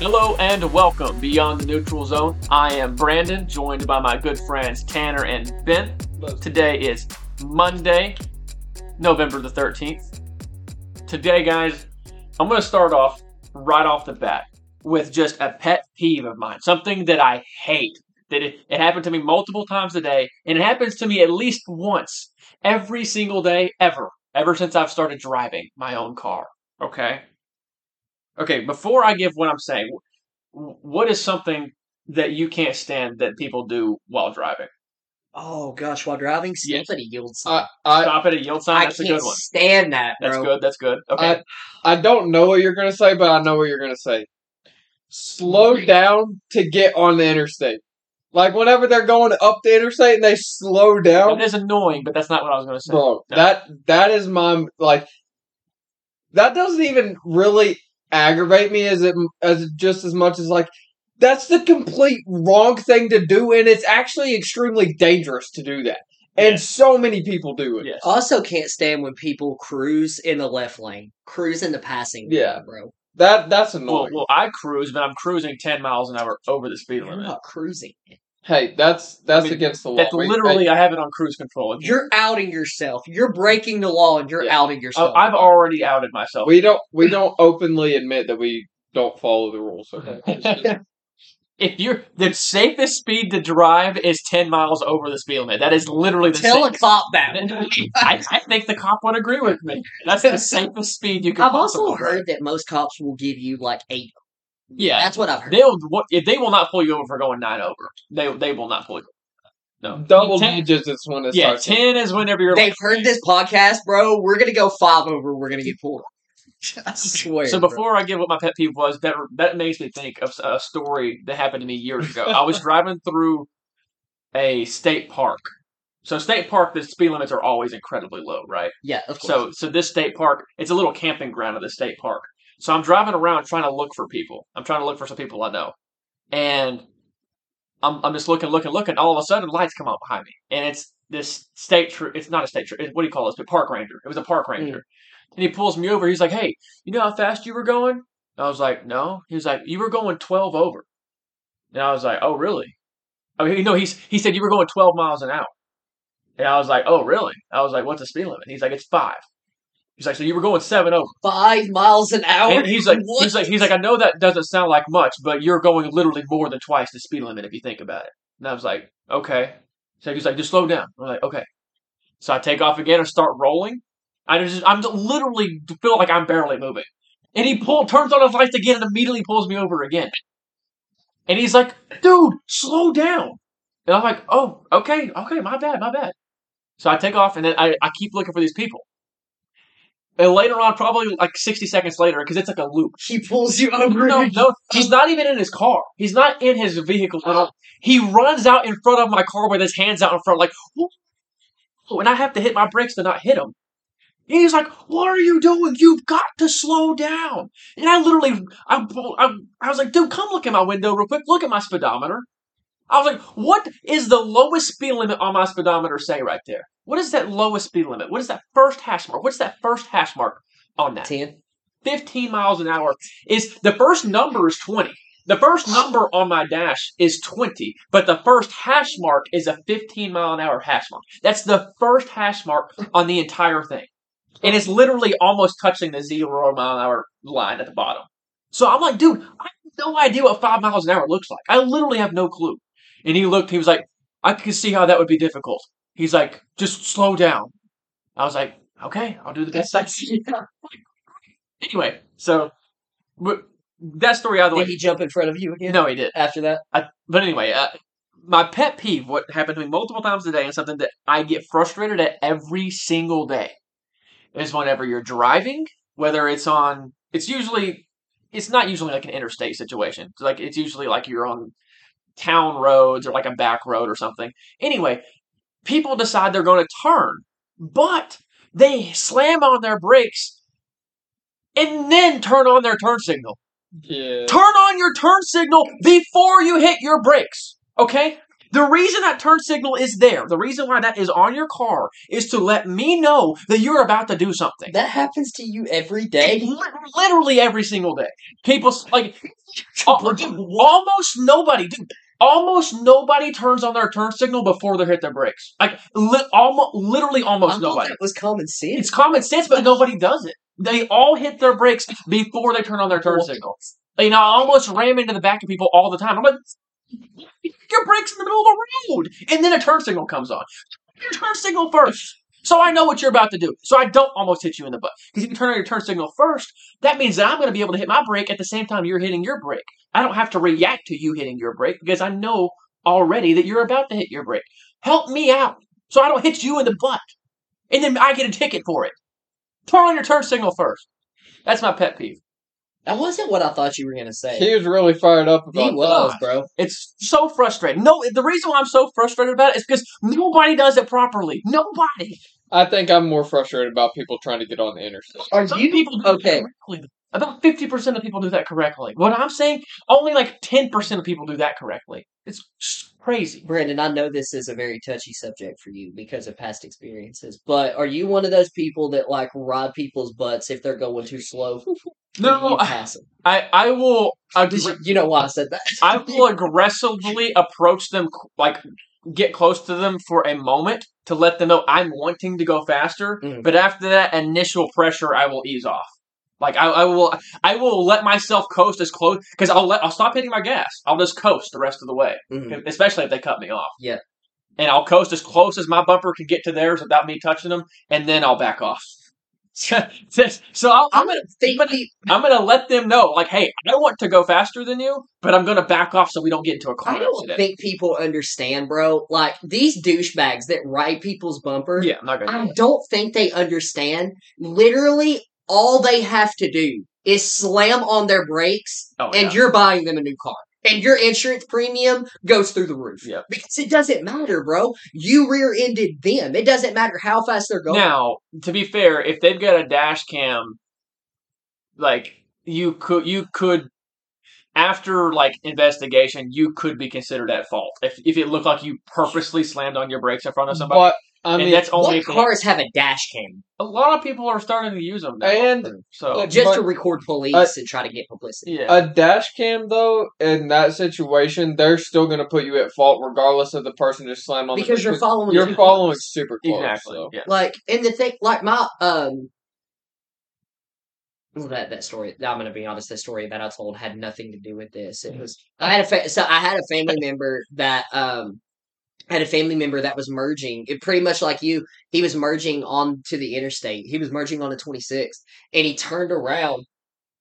Hello and welcome beyond the neutral zone. I am Brandon, joined by my good friends Tanner and Ben. Today is Monday, November the 13th. Today, guys, I'm going to start off right off the bat with just a pet peeve of mine, something that I hate. That it, it happened to me multiple times a day, and it happens to me at least once every single day ever, ever since I've started driving my own car. Okay? Okay, before I give what I'm saying, what is something that you can't stand that people do while driving? Oh gosh, while driving, Yes. stop at a yield I, sign. I Stop at a yield sign. I That's a can't good one. stand that, bro. That's good. That's good. Okay. I don't know what you're gonna say, but I know what you're gonna say. Slow down to get on the interstate. Like whenever they're going up the interstate and they slow down, that is annoying, but that's not what I was going to say. bro. No. That that is my like. That doesn't even really aggravate me as it as just as much as like that's the complete wrong thing to do, and it's actually extremely dangerous to do that. And Yes. so many people do it. Yes. Also, can't stand when people cruise in the left lane, cruise in the passing. Yeah. lane, bro. That that's annoying. well, I cruise, but I'm cruising 10 miles an hour over the speed You're limit. not cruising. Hey, that's that's mean, against the law. That's We- literally, I have it on cruise control. If you- You're outing yourself. You're breaking the law, and you're Yeah. outing yourself. I've already outed myself. We don't we don't openly admit that we don't follow the rules. Okay. if you're the safest speed to drive is 10 miles over the speed limit. That is literally the Tell a safest. cop that. I, I think the cop would agree with me. That's the safest speed you can. I've also possibly drive. heard that most cops will give you like eight. Yeah, That's what I've heard. they'll what- if they will not pull you over for going nine over. They they will not pull you. No, Double Ten- digits is when it Yeah, starts. ten is whenever you're. They've like, heard this podcast, bro. We're gonna go five over. We're gonna get pulled. I swear. So bro. before I get what my pet peeve was, that that makes me think of a story that happened to me years ago. I was driving through a state park. So state park, the speed limits are always incredibly low, right? yeah, of course. So so this state park, it's a little camping ground of the state park. So I'm driving around trying to look for people. I'm trying to look for some people I know, and I'm I'm just looking, looking, looking. All of a sudden, lights come on behind me, and it's this state. Tr- it's not a state. Tr- what do you call this? But park ranger. It was a park hmm. ranger, and he pulls me over. He's like, "Hey, you know how fast you were going?" And I was like, "No." He was like, "You were going 12 over," and I was like, "Oh, really?" I mean, you know, he's he said you were going 12 miles an hour, and I was like, "Oh, really?" I was like, "What's the speed limit?" He's like, "It's five. He's like, "So you were going seven oh. over." five miles an hour. And he's like, What? he's like, he's like, I know that doesn't sound like much, but you're going literally more than twice the speed limit if you think about it. And I was like, okay. So he's like, just slow down. I'm like, okay. So I take off again and start rolling. I just, I'm literally feel like I'm barely moving. And he pull, turns on his lights again and immediately pulls me over again. And he's like, dude, slow down. And I'm like, oh, okay, okay, my bad, my bad. So I take off and then I, I keep looking for these people. And later on, probably like 60 seconds later, because it's like a loop. he pulls you over. No, no, he's not even in his car. He's not in his vehicle at all. He runs out in front of my car with his hands out in front, like, "Whoa," and I have to hit my brakes to not hit him. And he's like, "What are you doing? You've got to slow down." And I literally, I, I, I was like, "Dude, come look at my window real quick. Look at my speedometer." I was like, "What is the lowest speed limit on my speedometer say right there? What is that lowest speed limit? What is that first hash mark? What's that first hash mark on that?" ten. 15 miles an hour is the first number is 20. The first number on my dash is 20, but the first hash mark is a 15 mile an hour hash mark. That's the first hash mark on the entire thing. And it's literally almost touching the zero mile an hour line at the bottom. So I'm like, dude, I have no idea what five miles an hour looks like. I literally have no clue. And he looked, he was like, I can see how that would be difficult. He's like, just slow down. I was like, okay, I'll do the best I can. Anyway, so that story out of the way. Did he jump in front of you again? No, he did. After that, But anyway, uh, my pet peeve, what happened to me multiple times a day, and something that I get frustrated at every single day, is whenever you're driving, whether it's on, it's usually, it's not usually like an interstate situation. It's like it's usually like you're on town roads or like a back road or something. Anyway, people decide they're going to turn, but they slam on their brakes and then turn on their turn signal Yeah. turn on your turn signal before you hit your brakes. Okay? The reason that turn signal is there, the reason why that is on your car, is to let me know that you're about to do something. That happens to you every day. Li- Literally every single day. People like almost nobody, dude. Almost nobody turns on their turn signal before they hit their brakes. Like li- almost, literally, I almost thought nobody. that was common sense. It's common sense, but nobody does it. They all hit their brakes before they turn on their turn signal. You know, I almost ram into the back of people all the time. I'm like, your brakes in the middle of the road, and then a turn signal comes on. Your turn signal first, so I know what you're about to do. So I don't almost hit you in the butt. Because if you turn on your turn signal first, that means that I'm going to be able to hit my brake at the same time you're hitting your brake. I don't have to react to you hitting your brake because I know already that you're about to hit your brake. Help me out, so I don't hit you in the butt, and then I get a ticket for it. Turn on your turn signal first. That's my pet peeve. That wasn't what I thought you were gonna say. He was really fired up about He was, that. bro. It's so frustrating. No, the reason why I'm so frustrated about it is because nobody does it properly. Nobody. I think I'm more frustrated about people trying to get on the interstate. Are Some you people do okay? that correctly. About fifty percent of people do that correctly. What I'm saying, only like ten percent of people do that correctly. It's crazy. Brandon, I know this is a very touchy subject for you because of past experiences, but are you one of those people that like ride people's butts if they're going too slow? No, I. I, I will. Aggr- you, know why I said that? I will aggressively approach them, like get close to them for a moment to let them know I'm wanting to go faster. Mhm. But after that initial pressure, I will ease off. Like I, I will, I will let myself coast as close because I'll let I'll stop hitting my gas. I'll just coast the rest of the way, Mhm. especially if they cut me off. Yeah. And I'll coast as close as my bumper can get to theirs without me touching them, and then I'll back off. so I'll, I'm gonna but- we- I'm gonna let them know, like, hey, I want to go faster than you, but I'm gonna back off so we don't get into a car I don't accident. think people understand, bro. Like these douchebags that ride people's bumper. yeah, I'm not gonna. I do don't think they understand. Literally, all they have to do is slam on their brakes, Oh, and yeah. you're buying them a new car. And your insurance premium goes through the roof. Yep. Because it doesn't matter, bro. You rear ended them. It doesn't matter how fast they're going. Now, to be fair, if they've got a dash cam, like you could, you could, after like investigation, you could be considered at fault if if it looked like you purposely slammed on your brakes in front of somebody. But I and mean, that's only what if- cars have a dash cam? a lot of people are starting to use them. Now, and so Just but- to record police uh, and try to get publicity. yeah, a dash cam though in that situation, they're still going to put you at fault regardless of the person just slam on the Because you're following You're following close. super close. exactly. so. Yeah. Like, and the thing, like my um, that that story. I'm gonna be honest. The story that I told had nothing to do with this. It was I had a fa- so I had a family member that um had a family member that was merging. It pretty much like you. He was merging onto the interstate. He was merging on the 26th, and he turned around.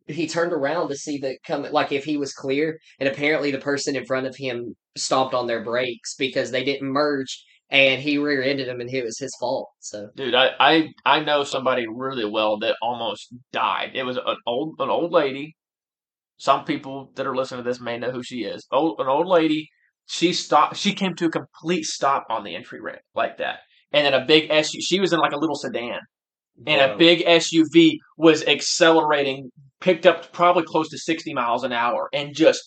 He turned around to see the come like if he was clear, and apparently the person in front of him stomped on their brakes because they didn't merge, and he rear-ended him, and it was his fault. So. Dude, I, I I know somebody really well that almost died. It was an old an old lady. Some people that are listening to this may know who she is. Old an old lady. She stopped. She came to a complete stop on the entry ramp like that, and then a big SUV. She was in like a little sedan, and a big SUV was accelerating, picked up probably close to sixty miles an hour, and just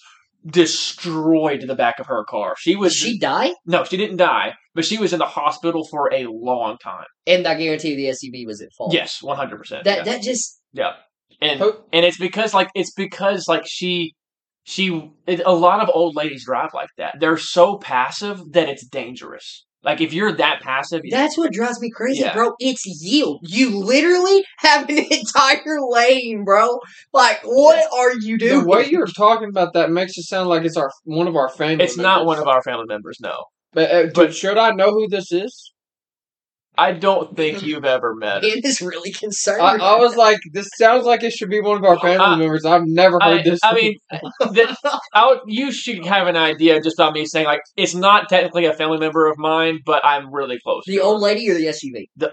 destroyed the back of her car. She Did was she die? no, she didn't die, but she was in the hospital for a long time. And I guarantee the SUV was at fault. Yes, one hundred percent. That that just Yeah, and Who- and it's because like it's because like she she a lot of old ladies drive like that. They're so passive that it's dangerous. Like if you're that passive, you- that's what drives me crazy, Yeah. bro. It's yield. You literally have an entire lane, bro. Like, what are you doing? The way you're talking about that makes it sound like it's our one of our family. it's not one of our family members. No, But, uh, but- but should I know who this is? I don't think you've ever met. her. It is really concerned. I, I was like, this sounds like it should be one of our family Uh, members. I've never heard I, this. I mean, the, I would, you should have an idea just on me saying like it's not technically a family member of mine, but I'm really close. the to her. old lady or the SUV? the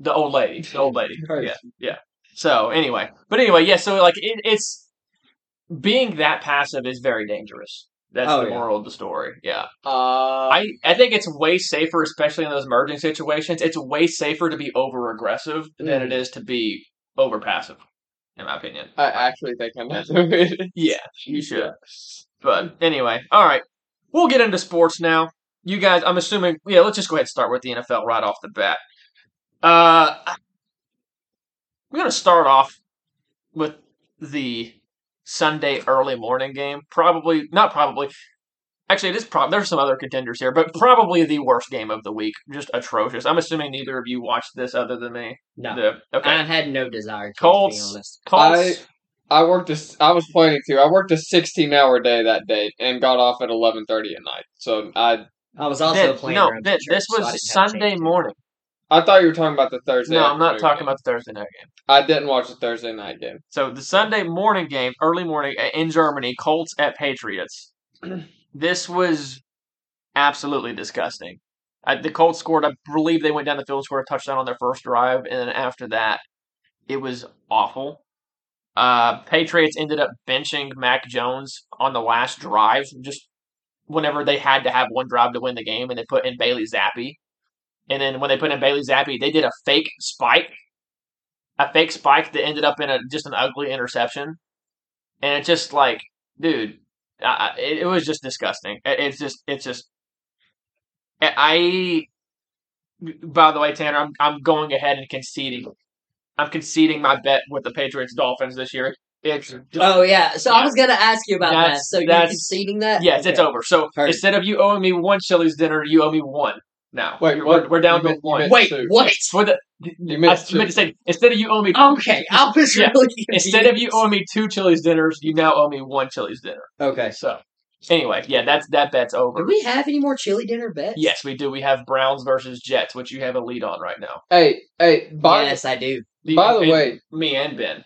the old lady, the old lady. Yeah, yeah. So anyway, but anyway, yeah. So like it, it's being that passive is very dangerous. That's Oh, the yeah. moral of the story. Yeah, uh, I I think it's way safer, especially in those merging situations. It's way safer to be over aggressive than Mm. it is to be over passive, in my opinion. I actually think I'm. Yeah, you should. But anyway, all right. we'll get into sports now. You guys, I'm assuming, yeah, let's just go ahead and start with the NFL right off the bat. Uh, we're going to start off with the Sunday early morning game. Probably, not probably. Actually, it is probably, there's some other contenders here, but probably the worst game of the week. Just atrocious. I'm assuming neither of you watched this other than me. No, The, okay. I had no desire to, to Colts. be honest. Colts. I worked a, s- I was planning to. I worked a 16 hour day that day and got off at 11:30 at night. So I I was also Vin, playing. no, around church, this was didn't have a Sunday chance to. morning. I thought you were talking about the Thursday. No, I'm not talking game. about the Thursday night game. I didn't watch the Thursday night game. So the Sunday morning game, early morning uh, in Germany, Colts at Patriots. this was absolutely disgusting. Uh, the Colts scored, I believe they went down the field and scored a touchdown on their first drive, and then after that, it was awful. Uh, Patriots ended up benching Mac Jones on the last drive, just whenever they had to have one drive to win the game, and they put in Bailey Zappe. And then when they put in Bailey Zappe, they did a fake spike, a fake spike that ended up in a just an ugly interception, and it's just like, dude, uh, it, it was just disgusting. It, it's just, it's just, I. By the way, Tanner, I'm I'm going ahead and conceding. I'm conceding my bet with the Patriots Dolphins this year. It's just, Oh yeah, so I was gonna ask you about that. So you're conceding that? yes, it's over. So Heard. instead of you owing me one Chili's dinner, you owe me one now. Wait, we're, what? we're down to meant- one. meant- Wait, two. what? For the, You I missed meant to say instead of you owe me Okay, I was Yeah. really instead of you confused. owing me two Chili's dinners, you now owe me one Chili's dinner. Okay. So anyway, yeah, that's that bet's over. Do we have any more chili dinner bets? Yes, we do. We have Browns versus Jets, which you have a lead on right now. Hey, hey. By yes, I do. by the And way, me and Ben.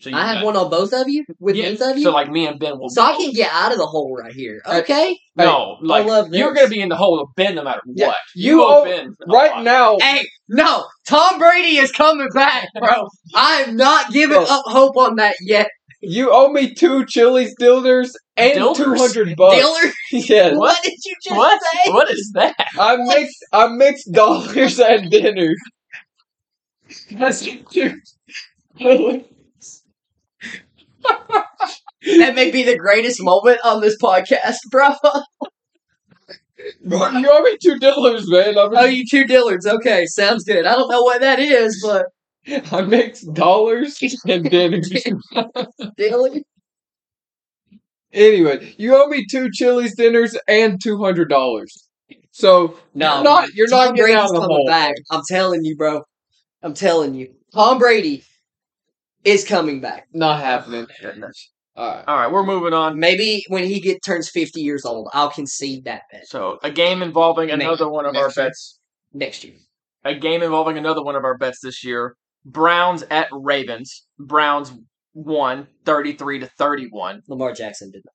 So you I have got- one on both of you with yeah, both of you. So like me and Ben will. So I can get out of the hole right here. Hey, Okay. no, like love you're gonna be in the hole of Ben no matter Yeah, what. you owe owe- Ben right lot. now, Hey, no, Tom Brady is coming back, bro. I am not giving Bro. up hope on that yet. you owe me two Chili's dilders and 200 bucks. Diller, yes. what did you just What? say? What is that? I mixed I mixed dollars and dinner. That's That may be the greatest moment on this podcast, bro. Bro, you owe me two dillers, man. I, Oh, you two Dillards. Okay, sounds good. I don't know what that is, but I mixed dollars and dinners. Diller. anyway, you owe me two Chili's dinners and two hundred dollars. So No, you're not you're Tom not getting Brady's out of the coming hole. back. I'm telling you, bro. I'm telling you. Tom Brady is coming back. Not happening. goodness. All right. All right, we're moving on. Maybe when he get turns 50 years old, I'll concede that bet So a game involving Next- another one of our year. bets. next year. A game involving another one of our bets this year. Browns at Ravens. Browns won 33 to 31. Lamar Jackson did not.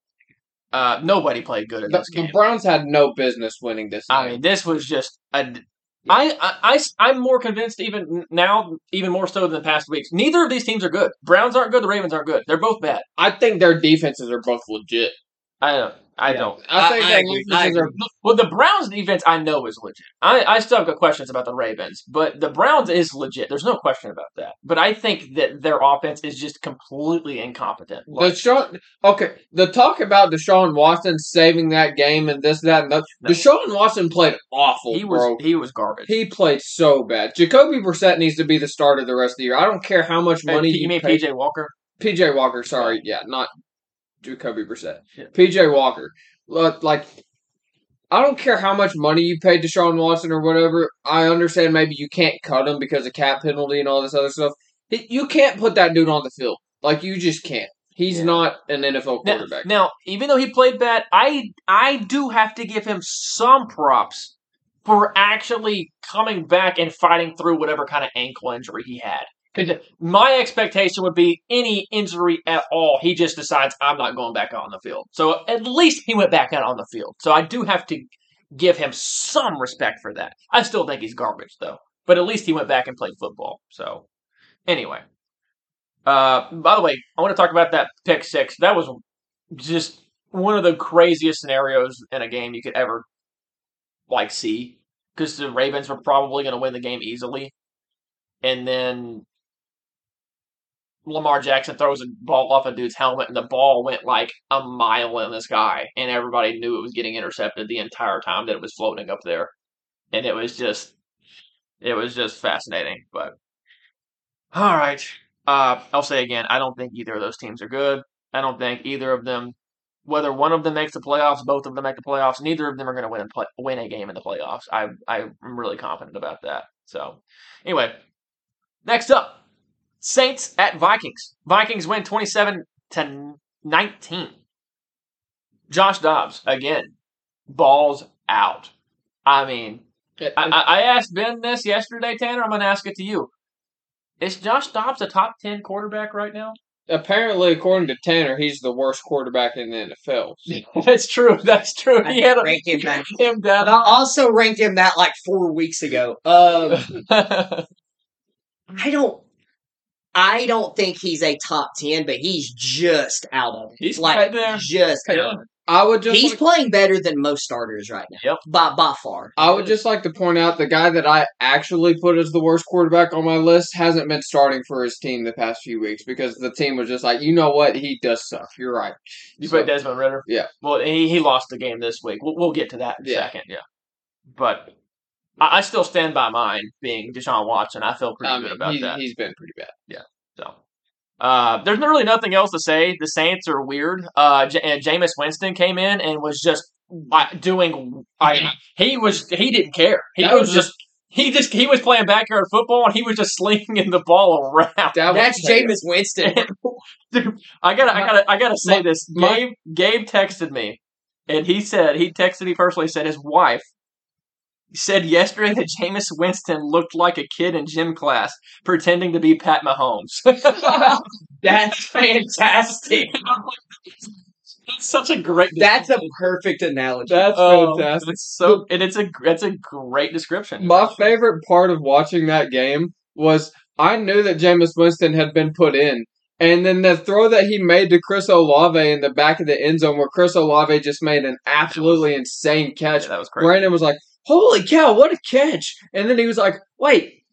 Uh, nobody played good in The, this the. Browns had no business winning this. I game. mean, this was just a. I, I, am more convinced even now, even more so than the past weeks. Neither of these teams are good. Browns aren't good. The Ravens aren't good. They're both bad. I think their defenses are both legit. I don't. I Yeah. don't. I think I their agree. I defenses are. Well, the Browns defense I know is legit. I, I still have got questions about the Ravens, but the Browns is legit. There's no question about that. But I think that their offense is just completely incompetent. Like, Deshaun, okay, the talk about Deshaun Watson saving that game and this, that, and that. No. Deshaun Watson played awful, he was bro. he was garbage. He played so bad. Jacoby Brissett needs to be the starter the rest of the year. I don't care how much Hey, money you you mean pay. PJ Walker? PJ Walker, sorry, yeah, not Jacoby Brissett. Yeah. PJ Walker, Look, like I don't care how much money you paid Deshaun Watson or whatever. I understand maybe you can't cut him because of cap penalty and all this other stuff. You can't put that dude on the field. Like you just can't. He's Yeah. not an NFL Now, quarterback. now, even though he played bad, I I do have to give him some props for actually coming back and fighting through whatever kind of ankle injury he had. My expectation would be any injury at all, he just decides I'm not going back out on the field. So at least he went back out on the field. So I do have to give him some respect for that. I still think he's garbage though, but at least he went back and played football. So anyway, uh, by the way, I want to talk about that pick six. That was just one of the craziest scenarios in a game you could ever like see because the Ravens were probably going to win the game easily, and then Lamar Jackson throws a ball off a dude's helmet, and the ball went like a mile in the sky, and everybody knew it was getting intercepted the entire time that it was floating up there, and it was just, it was just fascinating. But all right, uh, I'll say again, I don't think either of those teams are good. I don't think either of them, whether one of them makes the playoffs, both of them make the playoffs, neither of them are going to win a play, win a game in the playoffs. I I'm really confident about that. So anyway, next up. Saints at Vikings. Vikings win 27 to 19. Josh Dobbs, again, balls out. I mean, I, I asked Ben this yesterday, Tanner. I'm going to ask it to you. Is Josh Dobbs a top 10 quarterback right now? Apparently, according to Tanner, he's the worst quarterback in the NFL. So. That's true. That's true. I He had a, ranked him that. him down. But I also ranked him that like four weeks ago. Um, I don't. I don't think he's a top ten, but he's just out of it. He's like right there. just Yeah. out of it. I would just He's like, playing better than most starters right now. Yep. By by far. I would just like to point out the guy that I actually put as the worst quarterback on my list hasn't been starting for his team the past few weeks because the team was just like, you know what, he does suck. You're right. You So- put Desmond Ridder? Yeah. Well, he, he lost the game this week. We'll, we'll get to that in a Yeah. second. Yeah. But I, I still stand by mine being Deshaun Watson. I feel pretty I good mean, about he, that. he's been pretty bad. Yeah. So, uh, there's really nothing else to say. The Saints are weird. Uh, J- and Jameis Winston came in and was just doing. I he was he didn't care. He That was was just he just he was playing backyard football and he was just slinging the ball around. That That's Jameis Winston. Dude, I gotta, I gotta, I gotta say My- this. my- Gabe, Gabe texted me, and he said he texted me personally. Said his wife said yesterday that Jameis Winston looked like a kid in gym class pretending to be Pat Mahomes. That's fantastic. That's such a great. That's a perfect analogy. That's Oh, fantastic. It's so, and it's a, it's a great description. My favorite part of watching that game was I knew that Jameis Winston had been put in. And then the throw that he made to Chris Olave in the back of the end zone, where Chris Olave just made an absolutely insane Yeah, catch. that was crazy. Brandon was like, "Holy cow, what a catch!" And then he was like, "Wait,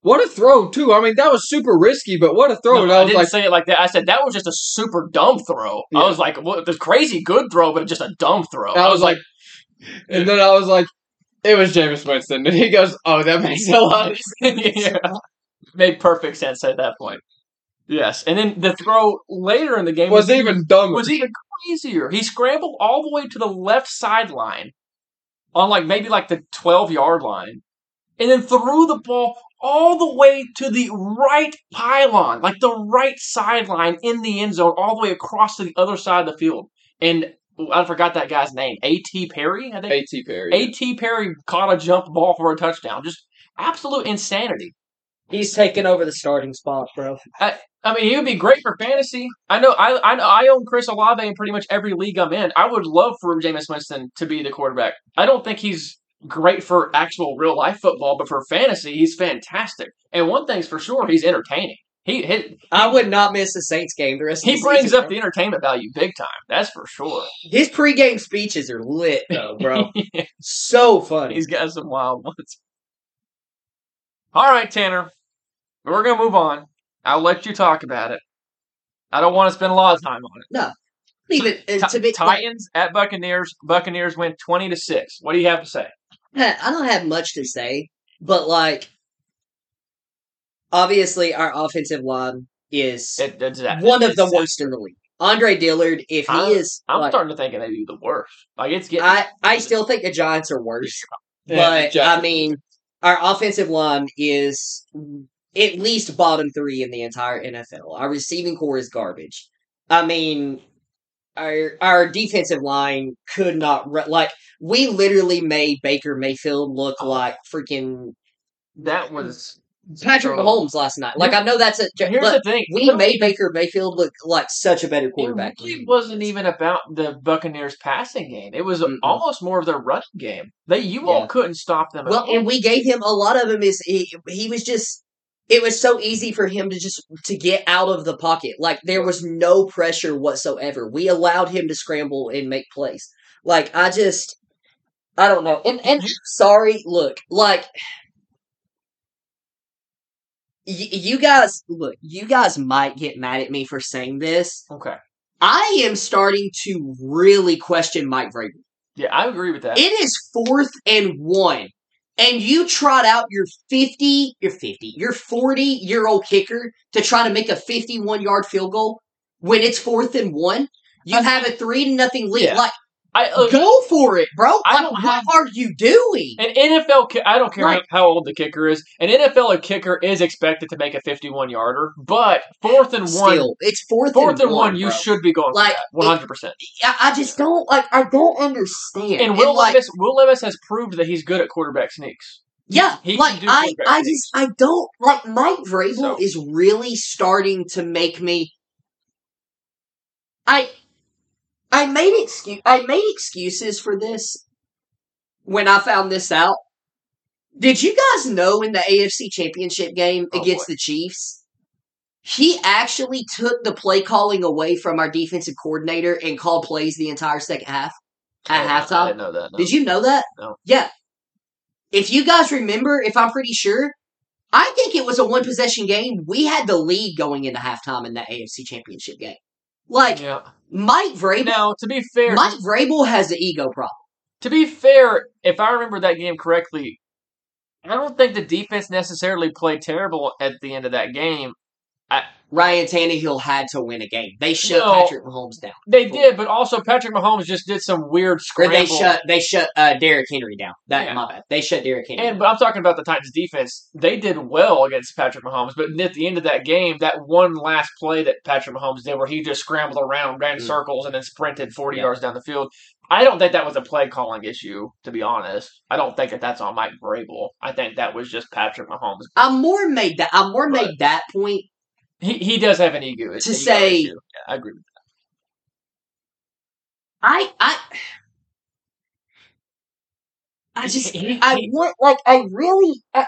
what a throw too! I mean, that was super risky, but what a throw!" No, and I I was didn't like, say it like that. I said that was just a super dumb throw. Yeah. I was like, well, the crazy good throw, but just a dumb throw. I was like, and then I was like, "It was Jameis Winston," and he goes, "Oh, that makes a lot of sense." yeah. Made perfect sense at that point. Yes, and then the throw later in the game was even dumber. was even crazier. He scrambled all the way to the left sideline on like maybe like the twelve yard line, and then threw the ball all the way to the right pylon, like the right sideline in the end zone, all the way across to the other side of the field. And I forgot that guy's name, A.T. Perry. I think A.T. Perry. A.T. Perry caught a jump ball for a touchdown. Just absolute insanity. He's taking over the starting spot, bro. I I mean, he would be great for fantasy. I know, I, I know, I own Chris Olave in pretty much every league I'm in. I would love for Jameis Winston to be the quarterback. I don't think he's great for actual real life football, but for fantasy, he's fantastic. And one thing's for sure, he's entertaining. He he, I would not miss the Saints game the rest of he the brings season, up bro. the entertainment value big time. That's for sure. His pregame speeches are lit, though, bro. so funny. He's got some wild ones. All right, Tanner. We're gonna move on. I'll let you talk about it. I don't want to spend a lot of time on it. Leave it uh, to Ti- be. Titans at Buccaneers. Buccaneers win twenty to six. What do you have to say? I don't have much to say, but like, obviously, our offensive line is It, that- one of the worst in the league. Andre Dillard, if he I'm- is, I'm like, starting to think it may be the worst. Like it's getting. I I still think the Giants are worse. Yeah, but I mean, our offensive line is at least bottom three in the entire NFL. Our receiving corps is garbage. I mean, our our defensive line could not ru- like we literally made Baker Mayfield look like freaking that was. Patrick. Mahomes last night. Like I know that's a Here's the thing. we made Baker Mayfield look like such a better quarterback. It really wasn't even about the Buccaneers passing game. It was Mm-mm. almost more of their running game. They you all couldn't stop them. At Well, and we gave him a lot of him. Is he, he was just. It was so easy for him to just to get out of the pocket. Like there was no pressure whatsoever. We allowed him to scramble and make plays. Like I just, I don't know. And and sorry, look, like y- you guys look. You guys might get mad at me for saying this. Okay. I am starting to really question Mike Vrabel. Yeah, I agree with that. It is fourth and one, and you trot out your fifty, your fifty, your forty year old kicker to try to make a fifty-one yard field goal when it's fourth and one. You uh, have a three to nothing lead. Yeah. Like, I uh, go for it, bro. I don't have- are you doing? an NFL. Ki- I don't care how old the kicker is. An NFL kicker is expected to make a 51 yarder, but fourth and one, Still, it's fourth, fourth and one, one. you should be going Like, for that 100. percent I, just don't like. I don't understand. And Will like, Levis, Will Levis has proved that he's good at quarterback sneaks. Yeah, He like I, I sneaks. just, I don't like Mike Vrabel So- is really starting to make me. I, I made excuse, I made excuses for this when I found this out. Did you guys know in the AFC Championship game Oh, against boy. the Chiefs, he actually took the play calling away from our defensive coordinator and called plays the entire second half at oh, I halftime? didn't know that. no. Did you know that? No. Yeah. If you guys remember, if I'm pretty sure, I think it was a one possession game. We had the lead going into halftime in that AFC Championship game. Like Yeah. Mike Vrabel, Now, to be fair, Mike Vrabel has an ego problem. to be fair, if I remember that game correctly, I don't think the defense necessarily played terrible at the end of that game. Ryan Tannehill had to win a game. They shut No. Patrick Mahomes down. They did, but also Patrick Mahomes just did some weird scramble. they shut they shut uh, Derrick Henry down. That Yeah. my bad. They shut Derrick Henry. And down. but I'm talking about the Titans defense. They did well against Patrick Mahomes, but at the end of that game, that one last play that Patrick Mahomes did, where he just scrambled around, ran Mm. circles, and then sprinted 40 Yeah. yards down the field. I don't think that was a play calling issue, to be honest. I don't think that that's on Mike Vrabel. I think that was just Patrick Mahomes. I'm more made that I'm more Right. made that point He he does have an ego. To say- issue. Yeah, I agree. With that. I I I just I want like I really I,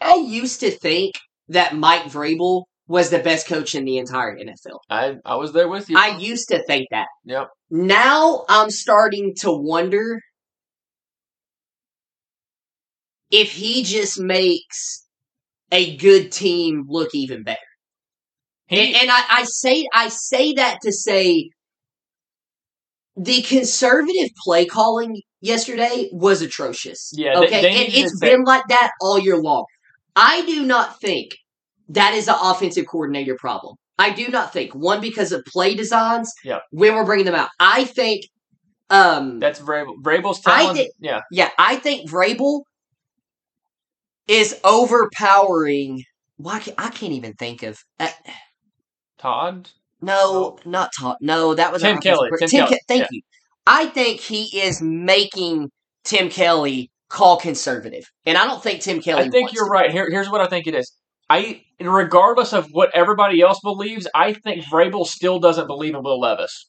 I used to think that Mike Vrabel was the best coach in the entire NFL. I I was there with you. I used to think that. Yep. Now I'm starting to wonder if he just makes a good team look even better. He- And, and I, I say I say that to say the conservative play calling yesterday was atrocious. Yeah, they- okay, they and needed to it's been like that all year long. I do not think that is an offensive coordinator problem. I do not think one because of play designs. Yeah. when we're bringing them out, I think. Um, that's Vrabel. Vrabel's I talent. think- yeah, yeah, I think Vrabel is overpowering. Why can't, I can't even think of. Uh, Todd. no, not Todd. No, that was Tim Kelly. Tim Tim Kelly, Ke- thank yeah. you. I think he is making Tim Kelly call conservative, and I don't think Tim Kelly. I think you're right. Here, here's what I think it is. I, regardless of what everybody else believes, I think Vrabel still doesn't believe in Will Levis,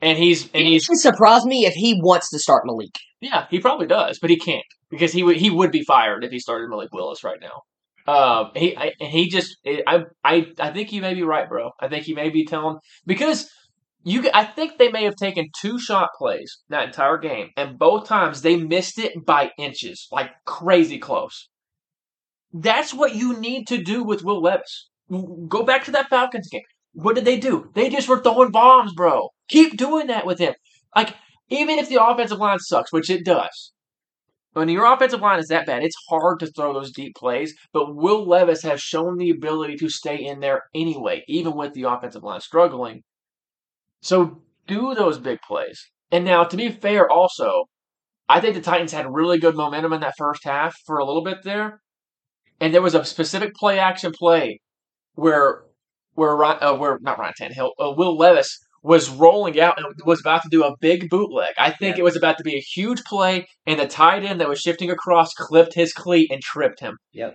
and he's and It he's would surprise me if he wants to start Malik. yeah, he probably does, but he can't because he would he would be fired if he started Malik Willis right now. Um, he I, he just I I I think you may be right, bro. I think he may be telling because you I think they may have taken two shot plays that entire game, and both times they missed it by inches, like crazy close. That's what you need to do with Will Levis. Go back to that Falcons game. What did they do? They just were throwing bombs, bro. Keep doing that with him. Like even if the offensive line sucks, which it does, when your offensive line is that bad, it's hard to throw those deep plays. But Will Levis has shown the ability to stay in there anyway, even with the offensive line struggling. So do those big plays. And now, to be fair, also, I think the Titans had really good momentum in that first half for a little bit there, and there was a specific play action play where where uh, where not Ryan Tannehill, uh, Will Levis was rolling out and mm-hmm. was about to do a big bootleg. I think Yeah. it was about to be a huge play, and the tight end that was shifting across clipped his cleat and tripped him. Yep.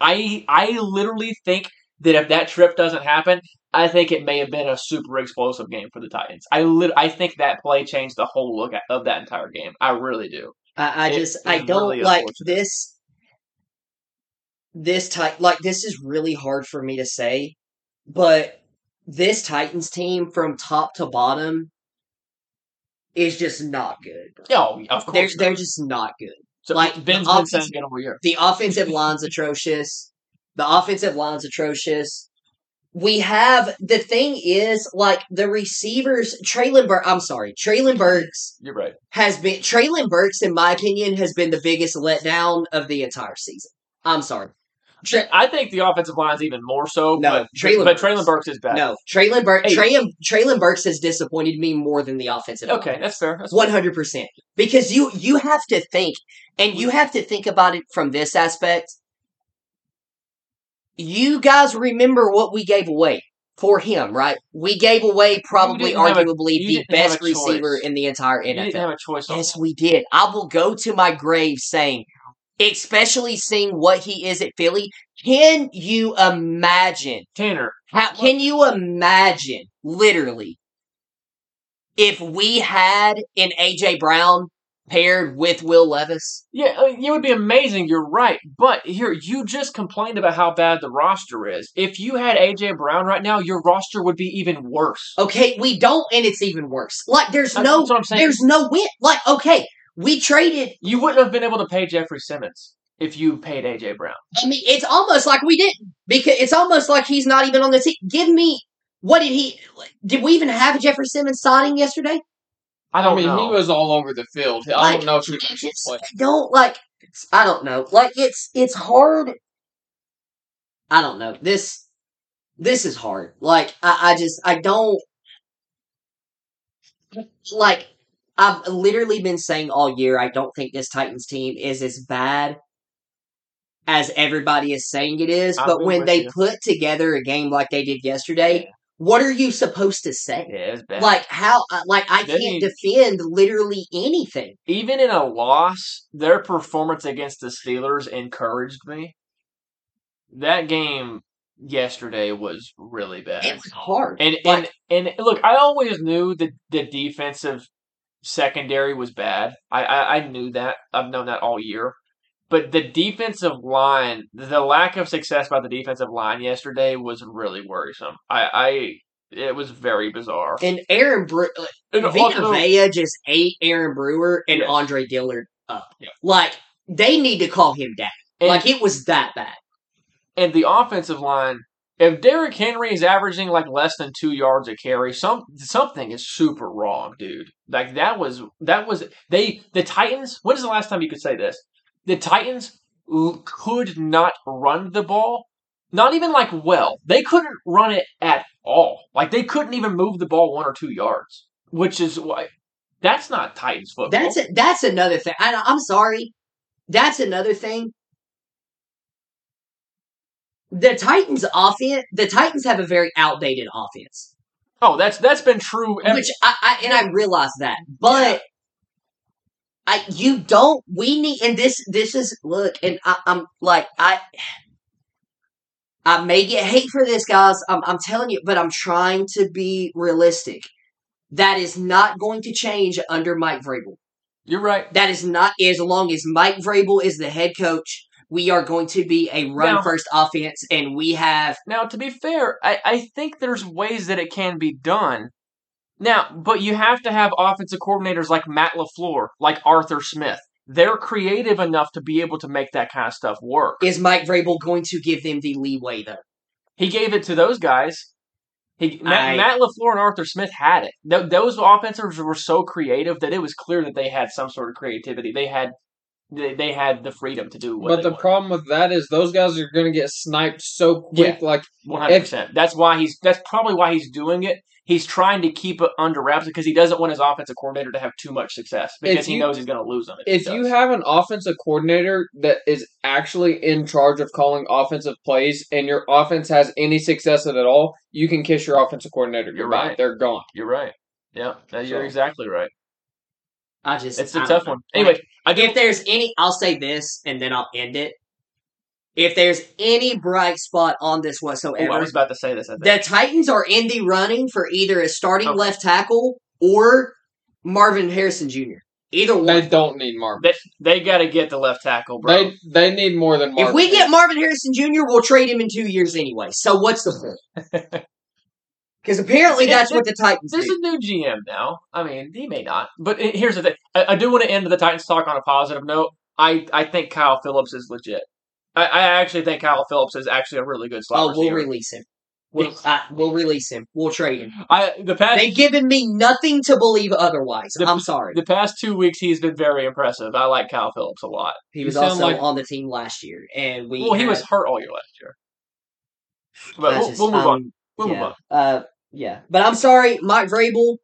I I literally think that if that trip doesn't happen, I think it may have been a super explosive game for the Titans. I lit- I think that play changed the whole look of that entire game. I really do. I, I just I don't really like this this type like this is really hard for me to say, but this Titans team from top to bottom is just not good. Oh, of They're course. they're just not good. so like, Ben's the been saying it all year. The offensive line's atrocious. The offensive line's atrocious. We have the thing is like the receivers. Treylon Burks. I'm sorry, Treylon Burks You're right. has been Treylon Burks, in my opinion, has been the biggest letdown of the entire season. I'm sorry. Tra- I think the offensive line's even more so. No, but, Treylon but Burks. Treylon Burks is bad. no, Treylon Burks. Hey. Treylon, Burks has disappointed me more than the offensive. Okay, line. that's fair. That's fair. hundred percent. Because you you have to think, and you have to think about it from this aspect. You guys remember what we gave away for him, right? We gave away probably, didn't a- arguably, the best receiver in the entire NFL. have a choice. Yes, we did. I will go to my grave saying, especially seeing what he is at Philly. Can you imagine? Tanner, How can you imagine, literally, if we had an AJ Brown paired with Will Levis? Yeah, uh, it would be amazing. You're right. But here, you just complained about how bad the roster is. If you had AJ Brown right now, your roster would be even worse. Okay, we don't, and it's even worse. Like, there's That's- no, there's no win. Like, okay, we traded. You wouldn't have been able to pay Jeffrey Simmons if you paid AJ Brown. I mean, it's almost like we didn't because it's almost like he's not even on the team. Give me what did he? Did we even have Jeffrey Simmons signing yesterday? I I don't mean, know. he was all over the field. I Like, don't know if he just played. don't like. I don't know. Like it's it's hard. I don't know this. This is hard. Like I, I just I don't like. I've literally been saying all year. I don't think this Titans team is as bad as everybody is saying it is. But when they you. put together a game like they did yesterday, what are you supposed to say? yeah, it's bad. Like how? uh, Like I Then can't defend literally anything. even in a loss, their performance against the Steelers encouraged me. That game yesterday was really bad. It was hard. And Like- and and look, I always knew that the defensive secondary was bad. I, I I knew that. I've known that all year. But the defensive line, the lack of success by the defensive line yesterday was really worrisome. I, I it was very bizarre. And Aaron Brewer, uh, And Vita also- Vea just ate Aaron Brewer and Yes. Andre Dillard up. Yeah. Like they need to call him dad. and, like it was that bad. and the offensive line, if Derrick Henry is averaging like less than two yards a carry, some something is super wrong, dude. Like that was that was they the Titans. When is the last time you could say this? The Titans could not run the ball, not even like well. They couldn't run it at all. Like they couldn't even move the ball one or two yards, which is why that's not Titans football. That's a, that's another thing. I, I'm sorry. That's another thing. The Titans offense. The Titans have a very outdated offense, oh, that's that's been true. Every, which I, I and I realize that, but. I you don't we need and this this is look and I, I'm like I I may get hate for this guys I'm I'm telling you but I'm trying to be realistic that is not going to change under Mike Vrabel you're right. that is not as long as Mike Vrabel is the head coach we are going to be a run Now- first offense and we have Now, to be fair, I, I think there's ways that it can be done. Now, but you have to have offensive coordinators like Matt LaFleur, like Arthur Smith. They're creative enough to be able to make that kind of stuff work. is Mike Vrabel going to give them the leeway though He gave it to those guys. He, Matt, I- Matt LaFleur and Arthur Smith had it. Th- those offensives were so creative that it was clear that they had some sort of creativity. They had they, they had the freedom to do what But the wanted. problem with that is those guys are going to get sniped so quick. Like One hundred percent. That's why he's. That's probably why he's doing it. He's trying to keep it under wraps because he doesn't want his offensive coordinator to have too much success because If he you- knows he's going to lose them. he if you have an offensive coordinator that is actually in charge of calling offensive plays and your offense has any success at all, you can kiss your offensive coordinator You're goodbye. right. You're gone. you're right. Yeah, you're So- exactly right. I just It's I a don't tough know. one. Anyway, I do. if there's any I'll say this and then I'll end it if there's any bright spot on this Ooh, whatsoever I was about to say this. I think. The Titans are in the running for either a starting Okay. left tackle or Marvin Harrison Jr. Either one. They don't need Marvin. they they got to get the left tackle, bro. They they need more than Marvin. if we get Marvin Harrison Jr., we'll trade him in two years anyway. So what's the point? Because apparently that's what the Titans There's do. a new GM now. I mean, he may not, but he- here's the thing. I, I do want to end the Titans talk on a positive note. I, I think Kyle Phillips is legit. I, I actually think Kyle Phillips is actually a really good slot Oh, we'll release him. We'll, uh, we'll release him. We'll trade him. I the past They've given me nothing to believe otherwise. The- I'm sorry. the past two weeks he's been very impressive. I like Kyle Phillips a lot. he was also like- on the team last year, and we. well, he was hurt all year last year. But we'll, just- we'll move um, on. We'll move on. Uh, yeah, but I'm sorry, Mike Vrabel.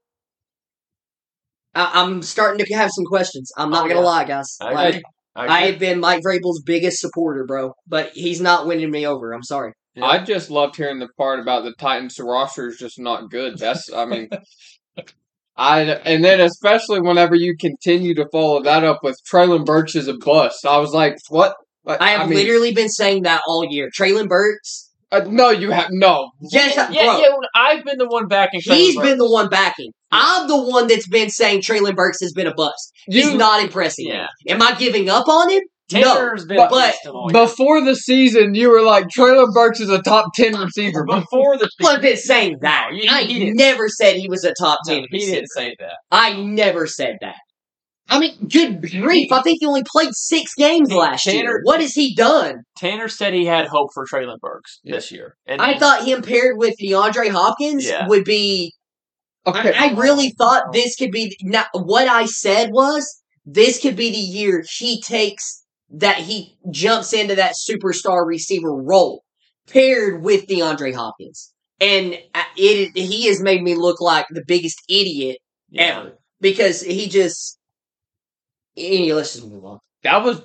I, I'm starting to have some questions. I'm not Oh, gonna yeah. line, guys. I Like. I I have been Mike Vrabel's biggest supporter, bro, but he's not winning me over. I'm sorry. Yeah. I just loved hearing the part about the Titans roster is just not good. That's I mean I and then especially whenever you continue to follow that up with Treylon Burks is a bust. I was like, what? But, I have mean, literally been saying that all year. Treylon Burks, uh, no, you have no. yes, yeah, bro. yeah, I've been the one backing. He's Treylon been the one backing. I'm the one that's been saying Treylon Burks has been a bust. He's You not impressing Yeah. me. Am I giving up on him? No. Tanner's been but- best all year. before the season, you were like Treylon Burks is a top ten receiver. before the I've been saying that. No, he- I he never said he was a top No, ten. he receiver. didn't say that. I never said that. I mean, good grief! I think he only played six games Hey, last year. What has he done? Tanner said he had hope for Treylon Burks this year, and I thought him paired with DeAndre Hopkins Yeah. would be. Okay, I, I really thought this could be. Now, what I said was this could be the year he takes that he jumps into that superstar receiver role paired with DeAndre Hopkins, and uh, it he has made me look like the biggest idiot yeah. ever because he just. Anyway, let's just move on. that was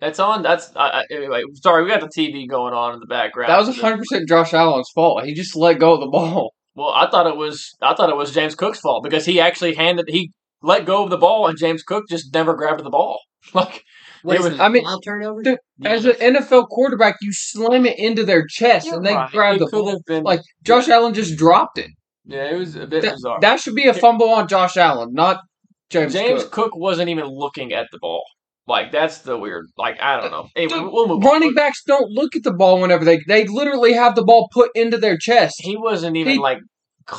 That's on. That's uh, anyway. Sorry, we got the TV going on in the background. that was hundred percent Josh Allen's fault. He just let go of the ball. Well, I thought it was. I thought it was James Cook's fault because he actually handed. He let go of the ball, and James Cook just never grabbed the ball. Like What It is was- it, I mean- five turnovers? Dude, As an NFL quarterback, you slam it into their chest You're and they right. grab It the ball. been Like Josh Allen just dropped it. Yeah, it was a bit That, bizarre. that should be a fumble on Josh Allen, not James, James Cook. Cook. wasn't even looking at the ball. Like that's the weird. Like I don't know. Anyway, Dude, we'll move. Running on. backs don't look at the ball whenever they they literally have the ball put into their chest. He wasn't even He- like.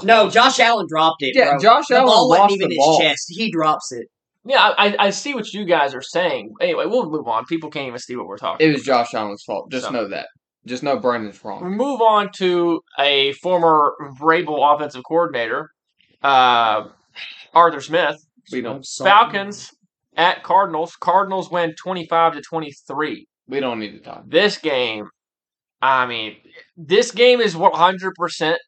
No, Josh Allen dropped it. Yeah, bro. Josh the Allen ball lost wasn't even the his ball. chest. He drops it. Yeah, I, I see what you guys are saying. Anyway, we'll move on. People can't even see what we're talking. It was Josh Allen's fault. Just So- know that. Just know Brandon's We wrong. move on to a former Vrabel offensive coordinator, uh, Arthur Smith. We don't. Falcons at Cardinals. Cardinals win twenty five to twenty three. We don't need to talk. This game, I mean, this game is one hundred percent,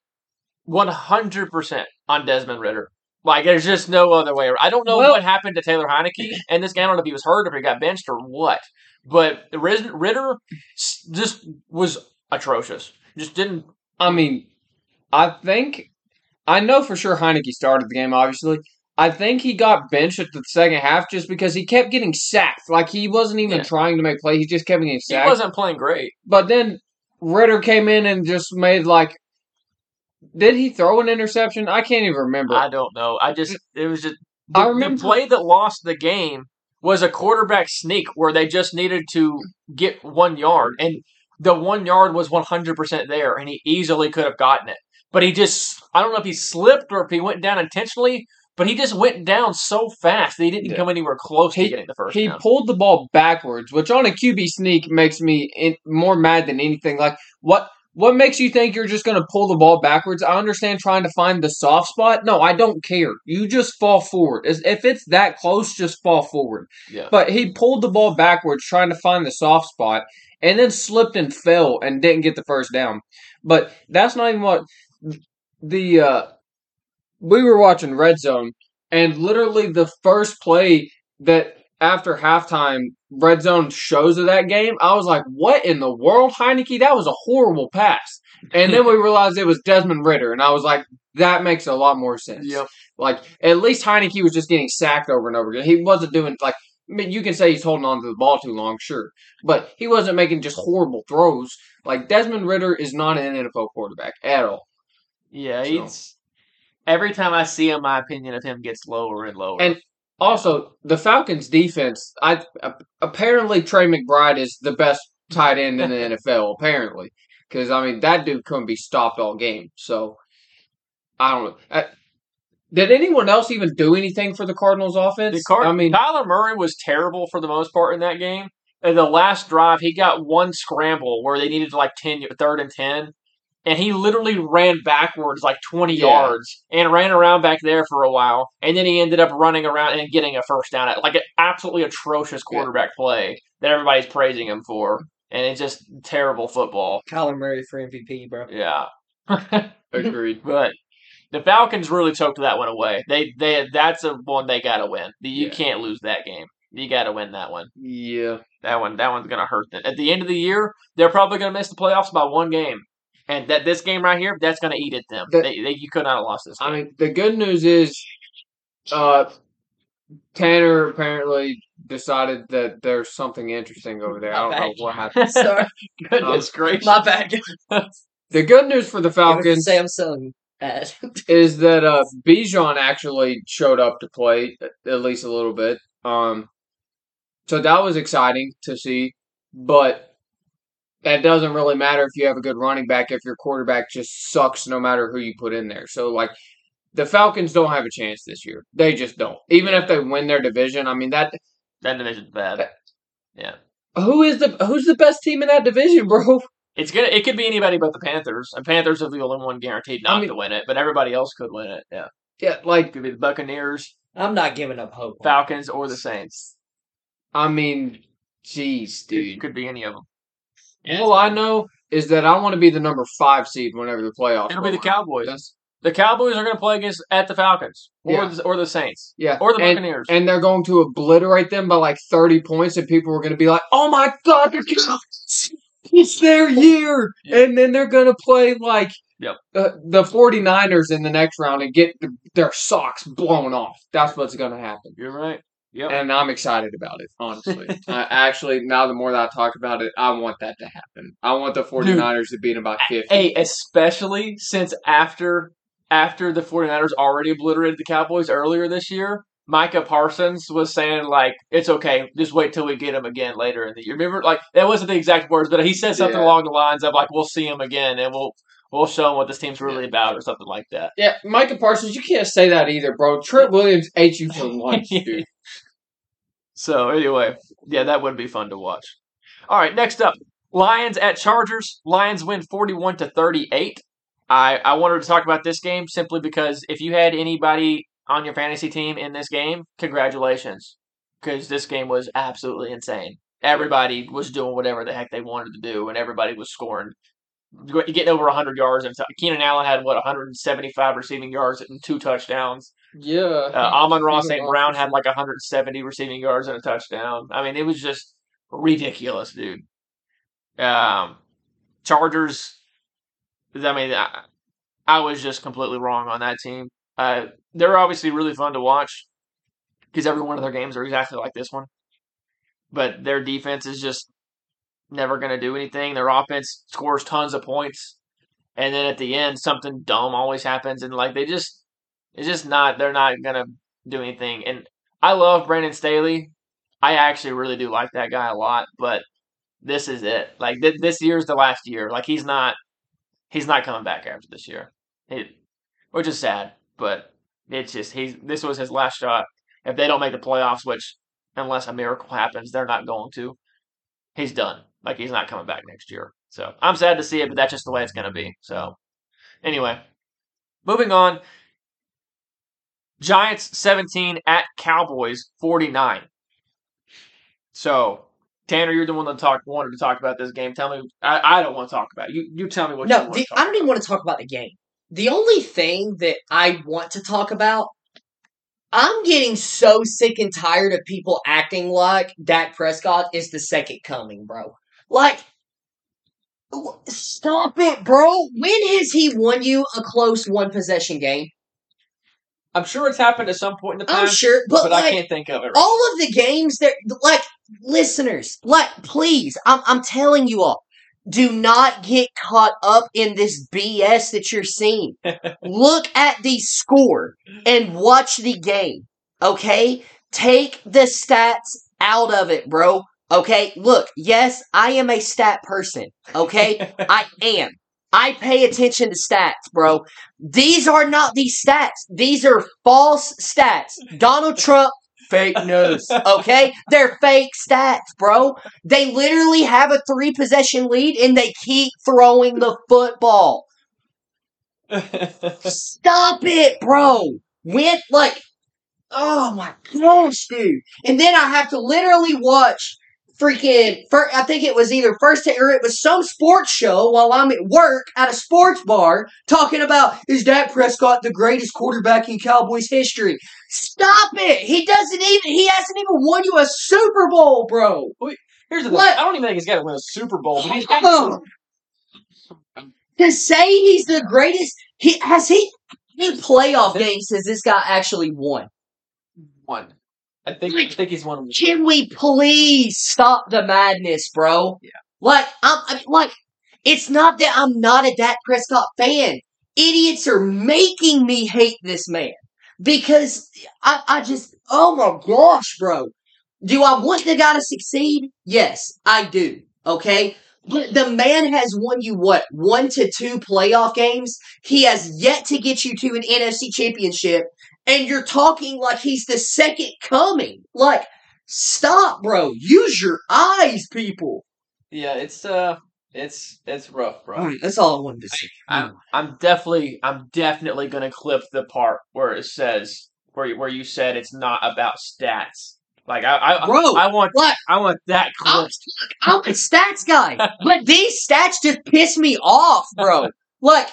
one hundred percent on Desmond Ridder. Like, there's just no other way. I don't know Well- what happened to Taylor Heinicke and this game. I don't know if he was hurt, if he got benched, or what. But Ridder just was atrocious. Just didn't. I mean, I think I know for sure Heinicke started the game. Obviously, I think he got benched at the second half just because he kept getting sacked. Like he wasn't even Yeah. trying to make play. He just kept getting sacked. He wasn't playing great. But then Ridder came in and just made like. Did he throw an interception? I can't even remember. I don't know. I just it was just I remember- the play that lost the game was a quarterback sneak where they just needed to get one yard and the one yard was 100% there and he easily could have gotten it. But he just I don't know if he slipped or if he went down intentionally, but he just went down so fast that he didn't Yeah. come anywhere close He- to getting the first he down. pulled the ball backwards, which on a QB sneak makes me in, more mad than anything. Like what? What makes you think you're just going to pull the ball backwards? I understand trying to find the soft spot. No, I don't care. You just fall forward. If it's that close, just fall forward. Yeah. But he pulled the ball backwards trying to find the soft spot and then slipped and fell and didn't get the first down. But that's not even what the uh we were watching Red Zone and literally the first play that after halftime Red Zone shows of that game, I was like, "What in the world, Heinicke? That was a horrible pass." And then we realized it was Desmond Ridder, and I was like, "That makes a lot more sense." Yep. Like at least Heinicke was just getting sacked over and over again. He wasn't doing like I mean, you can say he's holding on to the ball too long, sure, but he wasn't making just horrible throws. Like Desmond Ridder is not an NFL quarterback at all. Yeah, So- he's every time I see him my opinion of him gets lower and lower. And Also, the Falcons' defense. I apparently Trey McBride is the best tight end in the NFL. Apparently, because I mean that dude couldn't be stopped all game. So I don't know. Uh, did anyone else even do anything for the Cardinals' offense? The Card- I mean, Kyler Murray was terrible for the most part in that game. in the last drive, he got one scramble where they needed like 10, third and 10. And he literally ran backwards like 20 Yeah. yards and ran around back there for a while. And then he ended up running around and getting a first down at like an absolutely atrocious Yeah. quarterback play that everybody's praising him for. And it's just terrible football. Kyler Murray for MVP, bro. Yeah. Agreed. But the Falcons really choked that one away. They they that's a one they gotta win. You Yeah. can't lose that game. You gotta win that one. Yeah. That one that one's gonna hurt them. At the end of the year, they're probably gonna miss the playoffs by one game. And that this game right here, that's gonna eat at them. The- they, they, you could not have lost this game. I mean, the good news is, uh, Tanner apparently decided that there's something interesting over there. I don't know what happened. Sorry, Goodness gracious. my bad. The good news for the Falcons Say I'm selling ad. is that uh, Bijan actually showed up to play at least a little bit. Um, so that was exciting to see, but that doesn't really matter if you have a good running back if your quarterback just sucks no matter who you put in there. So like the Falcons don't have a chance this year. They just don't. Even if they win their division, I mean that that division's bad. Yeah. who is the who's the best team in that division, bro? It's gonna it could be anybody but the Panthers. And Panthers are the only one guaranteed not I mean- to win it, but everybody else could win it. Yeah. Yeah, It like could be the Buccaneers, I'm not giving up hope. Falcons, or the Saints. I mean, jeez, Could, dude. could be any of them. All I know is that I want to be the number five seed whenever the playoffs. It'll be the around. Cowboys. That's- The Cowboys are going to play against at the Falcons or Yeah. the, or the Saints Yeah, or the and, Buccaneers. and they're going to obliterate them by like thirty points, and people are going to be like, "Oh my god, the Cowboys! It's their year!" And then they're going to play like Yep. uh, the 49ers in the next round and get th- their socks blown off. That's what's going to happen. You're right. Yep. And I'm excited about it, honestly. I actually, now the more that I talk about it, I want that to happen. I want the 49ers to beat them by 50. Hey, especially since after after the 49ers already obliterated the Cowboys earlier this year, Micah Parsons was saying like it's okay, just wait till we get him again later in the year. Remember, like that wasn't the exact words, but he said something Yeah. along the lines of like we'll see him again and we'll we'll show him what this team's really about or something like that. Yeah, Micah Parsons, you can't say that either, bro. Trent Williams ate you for lunch, dude. So anyway, yeah, that would be fun to watch. All right, next up, Lions at Chargers. Lions win forty-one to thirty-eight. I I wanted to talk about this game simply because if you had anybody on your fantasy team in this game, congratulations, because this game was absolutely insane. Everybody was doing whatever the heck they wanted to do, and everybody was scoring, getting over hundred yards. And Keenan Allen had what one hundred and seventy-five receiving yards and two touchdowns. Yeah. Uh, Amon-Ra St. Brown had like 170 receiving yards and a touchdown. I mean, it was just ridiculous, dude. Um, Chargers. I mean, I, I was just completely wrong on that team. Uh, they're obviously really fun to watch because every one of their games are exactly like this one. But their defense is just never going to do anything. Their offense scores tons of points, and then at the end, something dumb always happens, and like they just it's just not. They're not gonna do anything. And I love Brandon Staley. I actually really do like that guy a lot. But this is it. Like th- this year's the last year. Like he's not. He's not coming back after this year. It, which is sad. But it's just he's. This was his last shot. If they don't make the playoffs, which unless a miracle happens, they're not going to. He's done. Like he's not coming back next year. So I'm sad to see it, but that's just the way it's gonna be. So anyway, moving on. Giants 17 at Cowboys 49. So, Tanner, you're the one that talk, wanted to talk about this game. Tell me, I, I don't want to talk about it. You, you tell me what you No, want the, to talk I don't even want to talk about the game. The only thing that I want to talk about, I'm getting so sick and tired of people acting like Dak Prescott is the second coming, bro. Like, stop it, bro. When has he won you a close one possession game? I'm sure it's happened at some point in the past. I'm sure, but, but I can't think of it. Right all of the games that like listeners like please I'm, I'm telling you all do not get caught up in this bs that you're seeing look at the score and watch the game okay take the stats out of it bro okay look yes i am a stat person okay i am i pay attention to stats bro these are not these stats these are false stats donald trump fake news. Okay? They're fake stats, bro. They literally have a three possession lead and they keep throwing the football. Stop it, bro. Went like, oh my gosh, dude. And then I have to literally watch freaking, I think it was either first or it was some sports show while I'm at work at a sports bar talking about is Dak Prescott the greatest quarterback in Cowboys history? Stop it. He doesn't even, he hasn't even won you a Super Bowl, bro. Here's the thing. I don't even think he's got to win a Super Bowl. But he's Oh. To say he's the greatest, he has he in playoff games has this guy actually won? one. I think I think he's one of them. Can we please stop the madness, bro? Yeah. Like I'm, I'm like, it's not that I'm not a Dak Prescott fan. Idiots are making me hate this man because I, I just, oh my gosh, bro. Do I want the guy to succeed? Yes, I do. Okay. But the man has won you what? One to two playoff games? He has yet to get you to an NFC championship. And you're talking like he's the second coming. Like, stop, bro. Use your eyes, people. Yeah, it's uh, it's it's rough, bro. All right, that's all I wanted to say. I'm I'm definitely I'm definitely gonna clip the part where it says where you, where you said it's not about stats. Like I I Bro, I want What? I want that I'm, clip. I'm a stats guy, but these stats just piss me off, bro. Like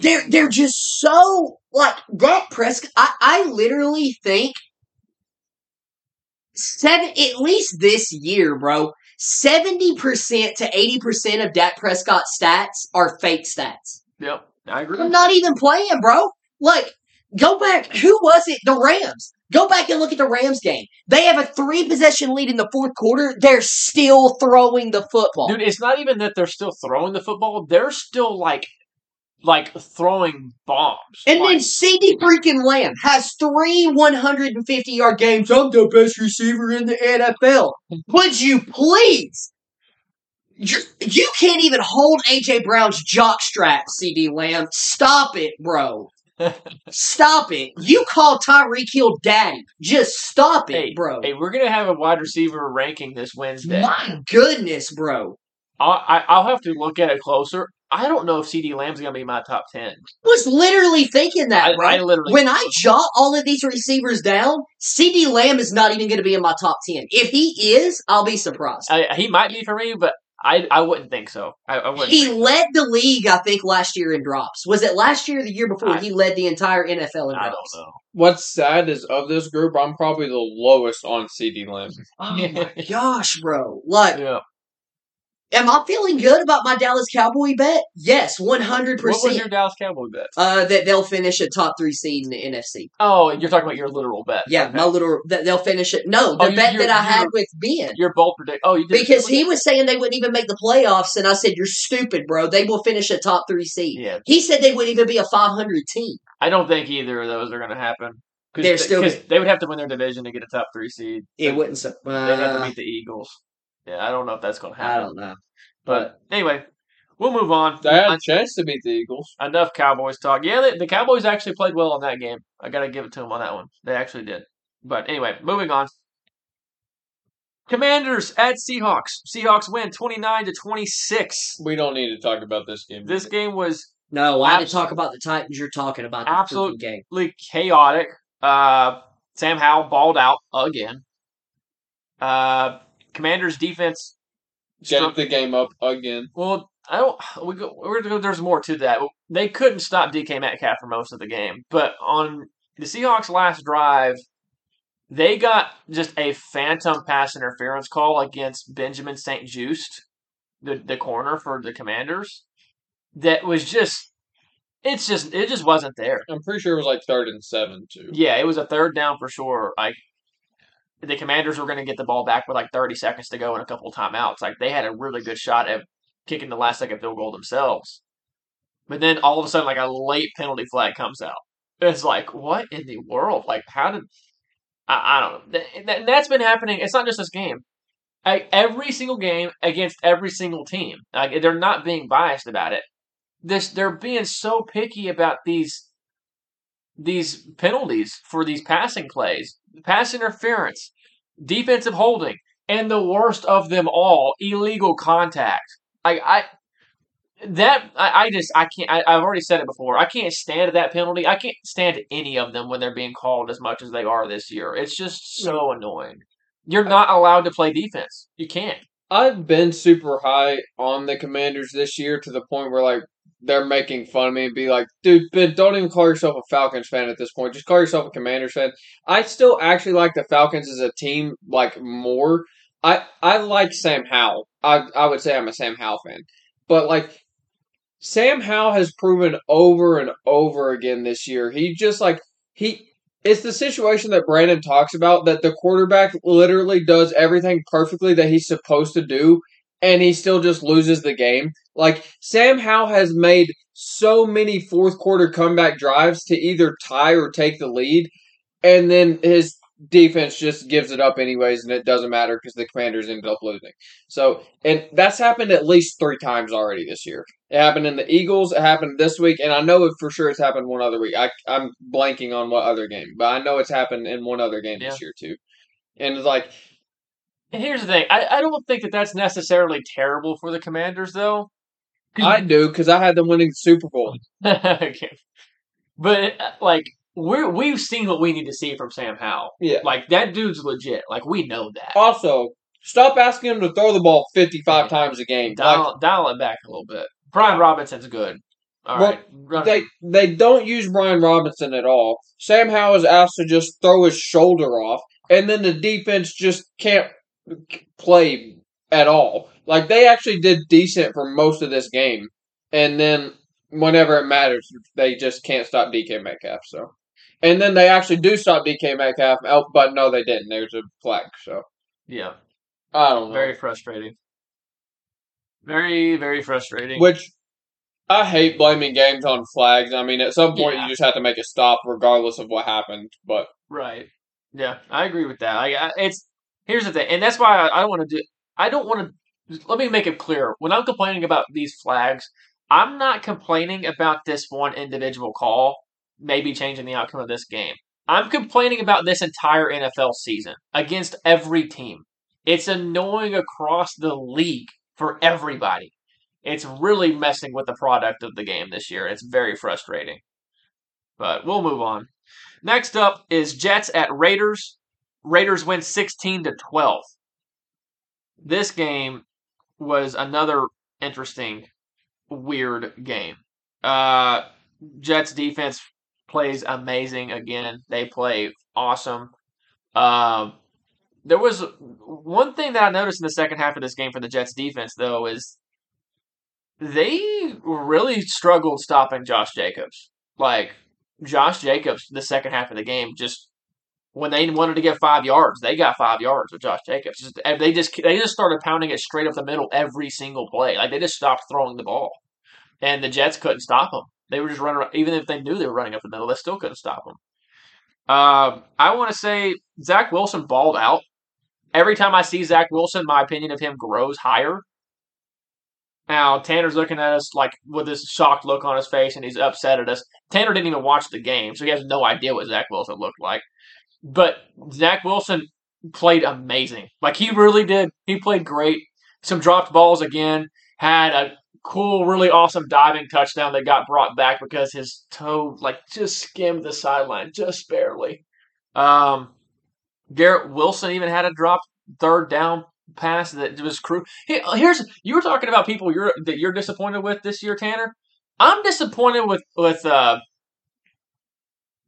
they're they're just so like Dak Prescott. I, I literally think seven at least this year, bro. Seventy percent to eighty percent of Dak Prescott's stats are fake stats. Yep, I agree. I'm not even playing, bro. Like, go back. Who was it? The Rams. Go back and look at the Rams game. They have a three possession lead in the fourth quarter. They're still throwing the football. Dude, it's not even that they're still throwing the football. They're still like like throwing bombs. and Like, then CeeDee freaking Lamb has three 150 yard games. I'm the best receiver in the NFL. Would you please? You, you can't even hold AJ Brown's jock strap, CeeDee Lamb. Stop it, bro. Stop it. You call Tyreek Hill daddy. Just stop it, Hey, bro. hey, we're gonna have a wide receiver ranking this Wednesday. My goodness, bro. I, I'll have to look at it closer. I don't know if CeeDee Lamb's gonna be my top ten. Was literally thinking that, I, bro. I literally when I jot all of these receivers down, CeeDee Lamb is not even going to be in my top 10. If he is, I'll be surprised. I, he might be for me, but I I wouldn't think so. I, I wouldn't. He think- led the league, I think, last year in drops. Was it last year or the year before? I- he led the entire NFL in drops? I don't know. What's sad is of this group, I'm probably the lowest on CeeDee Lamb. Oh my gosh, bro. Like, Yeah. Am I feeling good about my Dallas Cowboy bet? Yes, 100%. What was your Dallas Cowboy bet? uh, that they'll finish a top three seed in the NFC. Oh, you're talking about your literal bet. Yeah, Okay. my little, that they'll finish it. No, the Oh, you- bet that I had with Ben. your bold predict. Oh, you did Because he was saying they wouldn't even make the playoffs, and I said, You're stupid, bro. They will finish a top three seed. Yeah, He said they wouldn't even be a 500 team. I don't think either of those are going to happen. They're th- still- they would have to win their division to get a top three seed. It wouldn't. su- They'd have to Uh, beat the Eagles. Yeah, I don't know if that's going to happen. I don't know. But anyway, we'll move on. They had a chance to beat the Eagles. Enough Cowboys talk. Yeah, they, the Cowboys actually played well in that game. I got to give it to them on that one. They actually did. But anyway, moving on. Commanders at Seahawks. Seahawks win 29 to 26. We don't need to talk about this game. This game was No, I had to talk about the Titans. You're talking about the Absolute- freaking game. absolutely chaotic. Uh, Sam Howell balled out again. Uh, Commanders defense. Gave the game up again. Well, I don't. We go. We're, go- there's more to that. They couldn't stop DK Metcalf for most of the game, but on the Seahawks' last drive, they got just a phantom pass interference call against Benjamin St-Juste, the the corner for the Commanders. That was just. It's just. It just wasn't there. I'm pretty sure it was like third and seven too. Yeah, it was a third down for sure. Like the Commanders were going to get the ball back with like 30 seconds to go and a couple of timeouts. Like they had a really good shot at kicking the last second field goal themselves. But then all of a sudden, like a late penalty flag comes out. It's like, what in the world? Like, how did I, I don't know. That, that, that's been happening. It's not just this game. Every single game against every single team. Like they're not being biased about it. This they're being so picky about these these penalties for these passing plays, the pass interference, defensive holding, and the worst of them all, illegal contact. I, I that I, I just I can't. I, I've already said it before. I can't stand that penalty. I can't stand any of them when they're being called as much as they are this year. It's just so annoying. You're uh, not allowed to play defense. You can't. I've been super high on the Commanders this year to the point where like they're making fun of me and be like, dude, Ben, don't even call yourself a Falcons fan at this point. Just call yourself a Commanders fan. I still actually like the Falcons as a team like more. I I like Sam Howell. I I would say I'm a Sam Howell fan. But like Sam Howell has proven over and over again this year. He just like he it's the situation that Brandon talks about that the quarterback literally does everything perfectly that he's supposed to do and he still just loses the game. Like Sam Howell has made so many fourth quarter comeback drives to either tie or take the lead and then his defense just gives it up anyways and it doesn't matter because the commanders ended up losing. So and that's happened at least three times already this year. It happened in the eagles it happened this week and i know it for sure it's happened one other week. I, i'm blanking on what other game but i know it's happened in one other game this year too. And it's like here's the thing. I, I don't think that that's necessarily terrible for the Commanders, though. i do because i had them winning the super bowl okay. But uh, like we're we've seen what we need to see from Sam Howell. yeah Like that dude's legit. Like we know that. also stop asking him to throw the ball 55 times a game like, Dial, dial it back a little bit. Brian Robinson's good. All Well, right. They they don't use Brian Robinson at all. Sam Howell is asked to just throw his shoulder off, and then the defense just can't play at all. Like they actually did decent for most of this game, and then whenever it matters, they just can't stop DK Metcalf. So, and then they actually do stop DK Metcalf, oh, but no, they didn't. There's a flag. So yeah. I don't know. Very frustrating. Very very frustrating. Which I hate blaming games on flags. I mean, at some point Yeah. you just have to make a stop, regardless of what happened. But Right. Yeah, I agree with that. I, I it's here's the thing, and that's why I, I don't want to do. I don't want to. Let me make it clear. When I'm complaining about these flags, I'm not complaining about this one individual call, maybe changing the outcome of this game. I'm complaining about this entire NFL season against every team. It's annoying across the league for everybody. It's really messing with the product of the game this year. It's very frustrating. But we'll move on. Next up is Jets at Raiders. Raiders win 16 to 12. This game was another interesting, weird game. Uh, Jets defense plays amazing again. They play awesome. Um, there was one thing that I noticed in the second half of this game for the Jets defense, though, is they really struggled stopping Josh Jacobs. Like, Josh Jacobs, the second half of the game, just when they wanted to get five yards, they got five yards with Josh Jacobs. They just they just started pounding it straight up the middle every single play. Like they just stopped throwing the ball, and the Jets couldn't stop them. They were just running, around- even if they knew they were running up the middle, they still couldn't stop them. Um, I want to say Zach Wilson balled out. Every time I see Zach Wilson, my opinion of him grows higher. Now Tanner's looking at us like with this shocked look on his face, and he's upset at us. Tanner didn't even watch the game, so he has no idea what Zach Wilson looked like. But Zach Wilson played amazing. Like he really did. He played great. Some dropped balls again. Had a cool, really awesome diving touchdown that got brought back because his toe like just skimmed the sideline just barely. Um, Garrett Wilson even had a drop third down pass that was crucial. Here's you were talking about people you're that you're disappointed with this year, Tanner. I'm disappointed with with uh,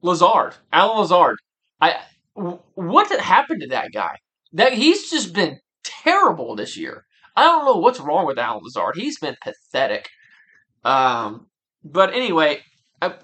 Lazard, Allen Lazard. I w- what happened to that guy? That he's just been terrible this year. I don't know what's wrong with Allen Lazard. He's been pathetic. Um, but anyway, I,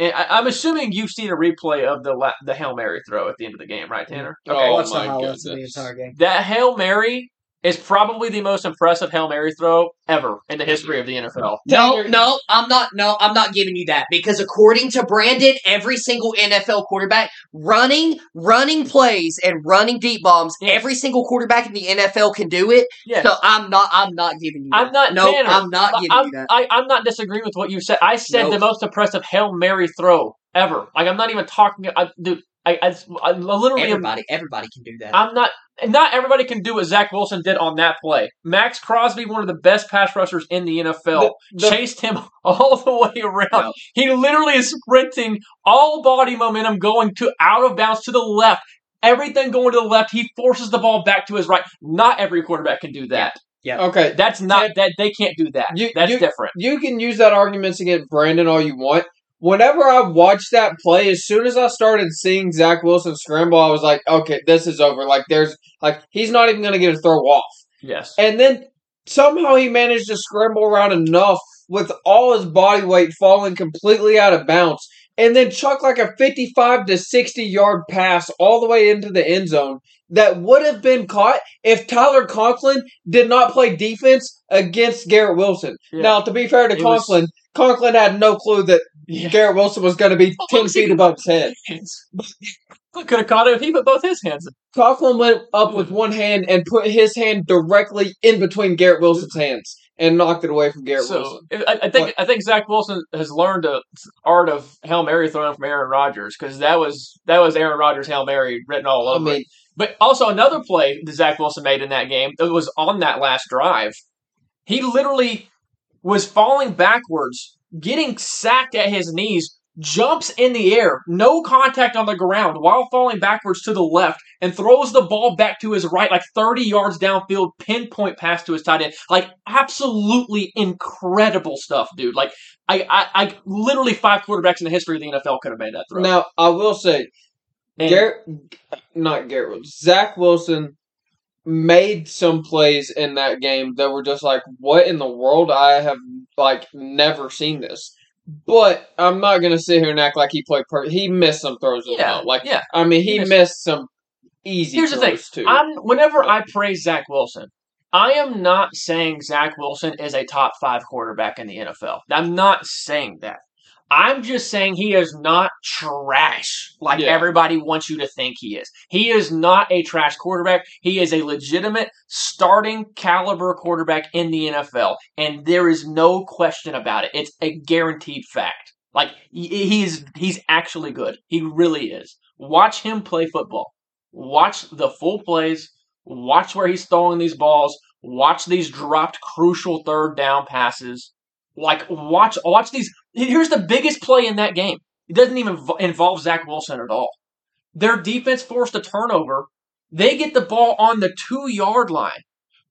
I, I'm assuming you've seen a replay of the la- the hail mary throw at the end of the game, right, Tanner? Oh, I the my highlights of the goodness. entire game. That hail mary is probably the most impressive hail mary throw ever in the history of the NFL. No, no, I'm not. No, I'm not giving you that because according to Brandon, every single NFL quarterback running, running plays and running deep bombs, Yes. every single quarterback in the NFL can do it. Yes. So I'm not. I'm not giving you. That. I'm not. No, Tanner, I'm not giving I'm, you that. I, I'm not disagreeing with what you said. I said Nope. the most impressive hail mary throw ever. Like I'm not even talking. I, dude, I, I, I literally am Everybody, everybody can do that. I'm not. Not everybody can do what Zach Wilson did on that play. Maxx Crosby, one of the best pass rushers in the NFL, The- the- chased him all the way around. Yeah. He literally is sprinting, all body momentum going to out of bounds to the left. Everything going to the left. He forces the ball back to his right. Not every quarterback can do that. Yeah. Okay, That's not that they can't do that. You- That's you- different. you can use that argument against Brandon all you want. Whenever I watched that play, as soon as I started seeing Zach Wilson scramble, I was like, okay, this is over. Like, there's, like, he's not even going to get a throw off. Yes. And then somehow he managed to scramble around enough with all his body weight falling completely out of bounds. And then chuck like a 55 to 60 yard pass all the way into the end zone that would have been caught if Tyler Conklin did not play defense against Garrett Wilson. Yeah. Now, to be fair to It was- Conklin, Conklin had no clue that Yeah. Garrett Wilson was going to be Oh, 10 feet above his head. Could have caught it if he put both his hands in. Conklin went up with one hand and put his hand directly in between Garrett Wilson's hands and knocked it away from Garrett So Wilson. I, I think I think Zach Wilson has learned the art of hail mary throwing from Aaron Rodgers because that was that was Aaron Rodgers hail mary written all I over. it. But also another play that Zach Wilson made in that game, it was on that last drive. He literally was falling backwards, getting sacked at his knees, jumps in the air, no contact on the ground while falling backwards to the left, and throws the ball back to his right, like 30 yards downfield, pinpoint pass to his tight end. Like absolutely incredible stuff, dude. Like I, I, I literally five quarterbacks in the history of the NFL could have made that throw. now I will say, And- Garrett, not Garrett Zach Wilson made some plays in that game that were just like, what in the world? I have like never seen this. But I'm not gonna sit here and act like he played perfect. He missed some throws as yeah, well. Like yeah. I mean, He he missed- missed some easy Here's the throws thing. too. I'm whenever I praise Zach Wilson, I am not saying Zach Wilson is a top five quarterback in the NFL. I'm not saying that. I'm just saying he is not trash like Yeah. everybody wants you to think he is. He is not a trash quarterback. He is a legitimate starting caliber quarterback in the NFL, and there is no question about it. It's a guaranteed fact. Like he- he's he's actually good. He really is. Watch him play football. Watch the full plays. Watch where he's throwing these balls. Watch these dropped crucial third down passes. Like watch watch these. Here's the biggest play in that game. It doesn't even involve Zach Wilson at all. Their defense forced a turnover. They get the ball on the two yard line.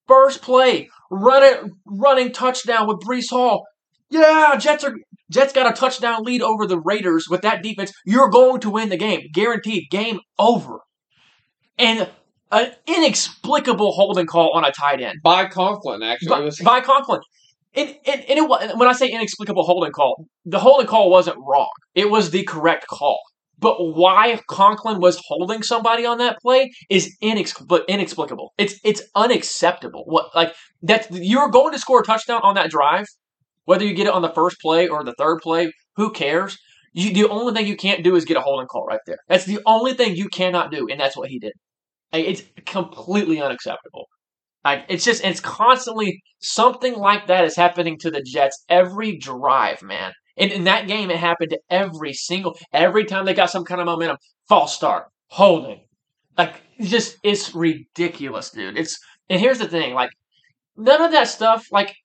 First play, run it, running touchdown with Breece Hall. Yeah, Jets are Jets got a touchdown lead over the Raiders with that defense. You're going to win the game, guaranteed. Game over. And an inexplicable holding call on a tight end by Conklin, actually. By, by Conklin. And, and, and it, when I say inexplicable holding call, the holding call wasn't wrong. It was the correct call. But why Conklin was holding somebody on that play is inexpl- inexplicable. It's it's unacceptable. What like that you're going to score a touchdown on that drive, whether you get it on the first play or the third play, who cares? You, the only thing you can't do is get a holding call right there. That's the only thing you cannot do, and that's what he did. It's completely unacceptable. Like it's just it's constantly something like that is happening to the Jets every drive, man. And in that game, it happened to every single every time they got some kind of momentum. False start, holding, like it's just it's ridiculous, dude. It's and here's the thing, like none of that stuff, like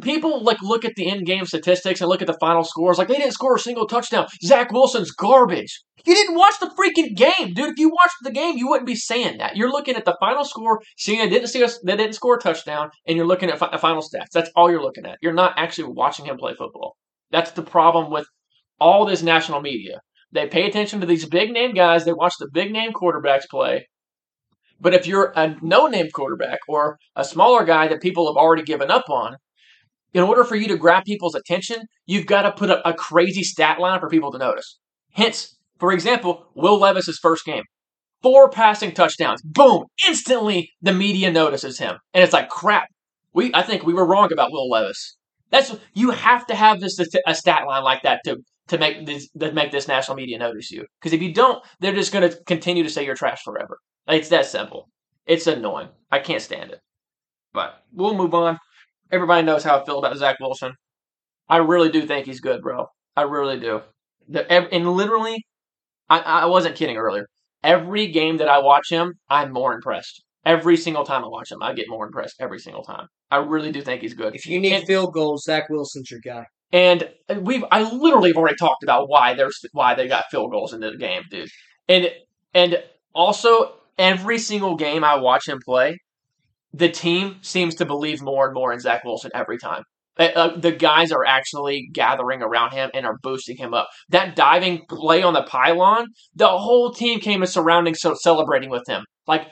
people like look at the end game statistics and look at the final scores, like they didn't score a single touchdown. Zach Wilson's garbage. You didn't watch the freaking game, dude. If you watched the game, you wouldn't be saying that. You're looking at the final score, seeing they didn't see us, they didn't score a touchdown, and you're looking at fi- the final stats. That's all you're looking at. You're not actually watching him play football. That's the problem with all this national media. They pay attention to these big name guys. They watch the big name quarterbacks play. But if you're a no name quarterback or a smaller guy that people have already given up on, in order for you to grab people's attention, you've got to put up a crazy stat line for people to notice. Hence, for example, Will Levis's first game. Four passing touchdowns. Boom. Instantly the media notices him. And it's like crap. We I think we were wrong about Will Levis. That's you have to have this a stat line like that to to make this to make this national media notice you. Because if you don't, they're just going to continue to say you're trash forever. It's that simple. It's annoying. I can't stand it. But we'll move on. Everybody knows how I feel about Zach Wilson. I really do think he's good, bro. I really do. The and literally, I, I wasn't kidding earlier. Every game that I watch him, I'm more impressed. Every single time I watch him, I get more impressed every single time. I really do think he's good. If you need And- field goals, Zach Wilson's your guy. And we've I literally have already talked about why there's why they got field goals in the game, dude. And and also every single game I watch him play, the team seems to believe more and more in Zach Wilson every time. Uh, uh, the guys are actually gathering around him and are boosting him up. That diving play on the pylon, the whole team came and surrounding, so celebrating with him, like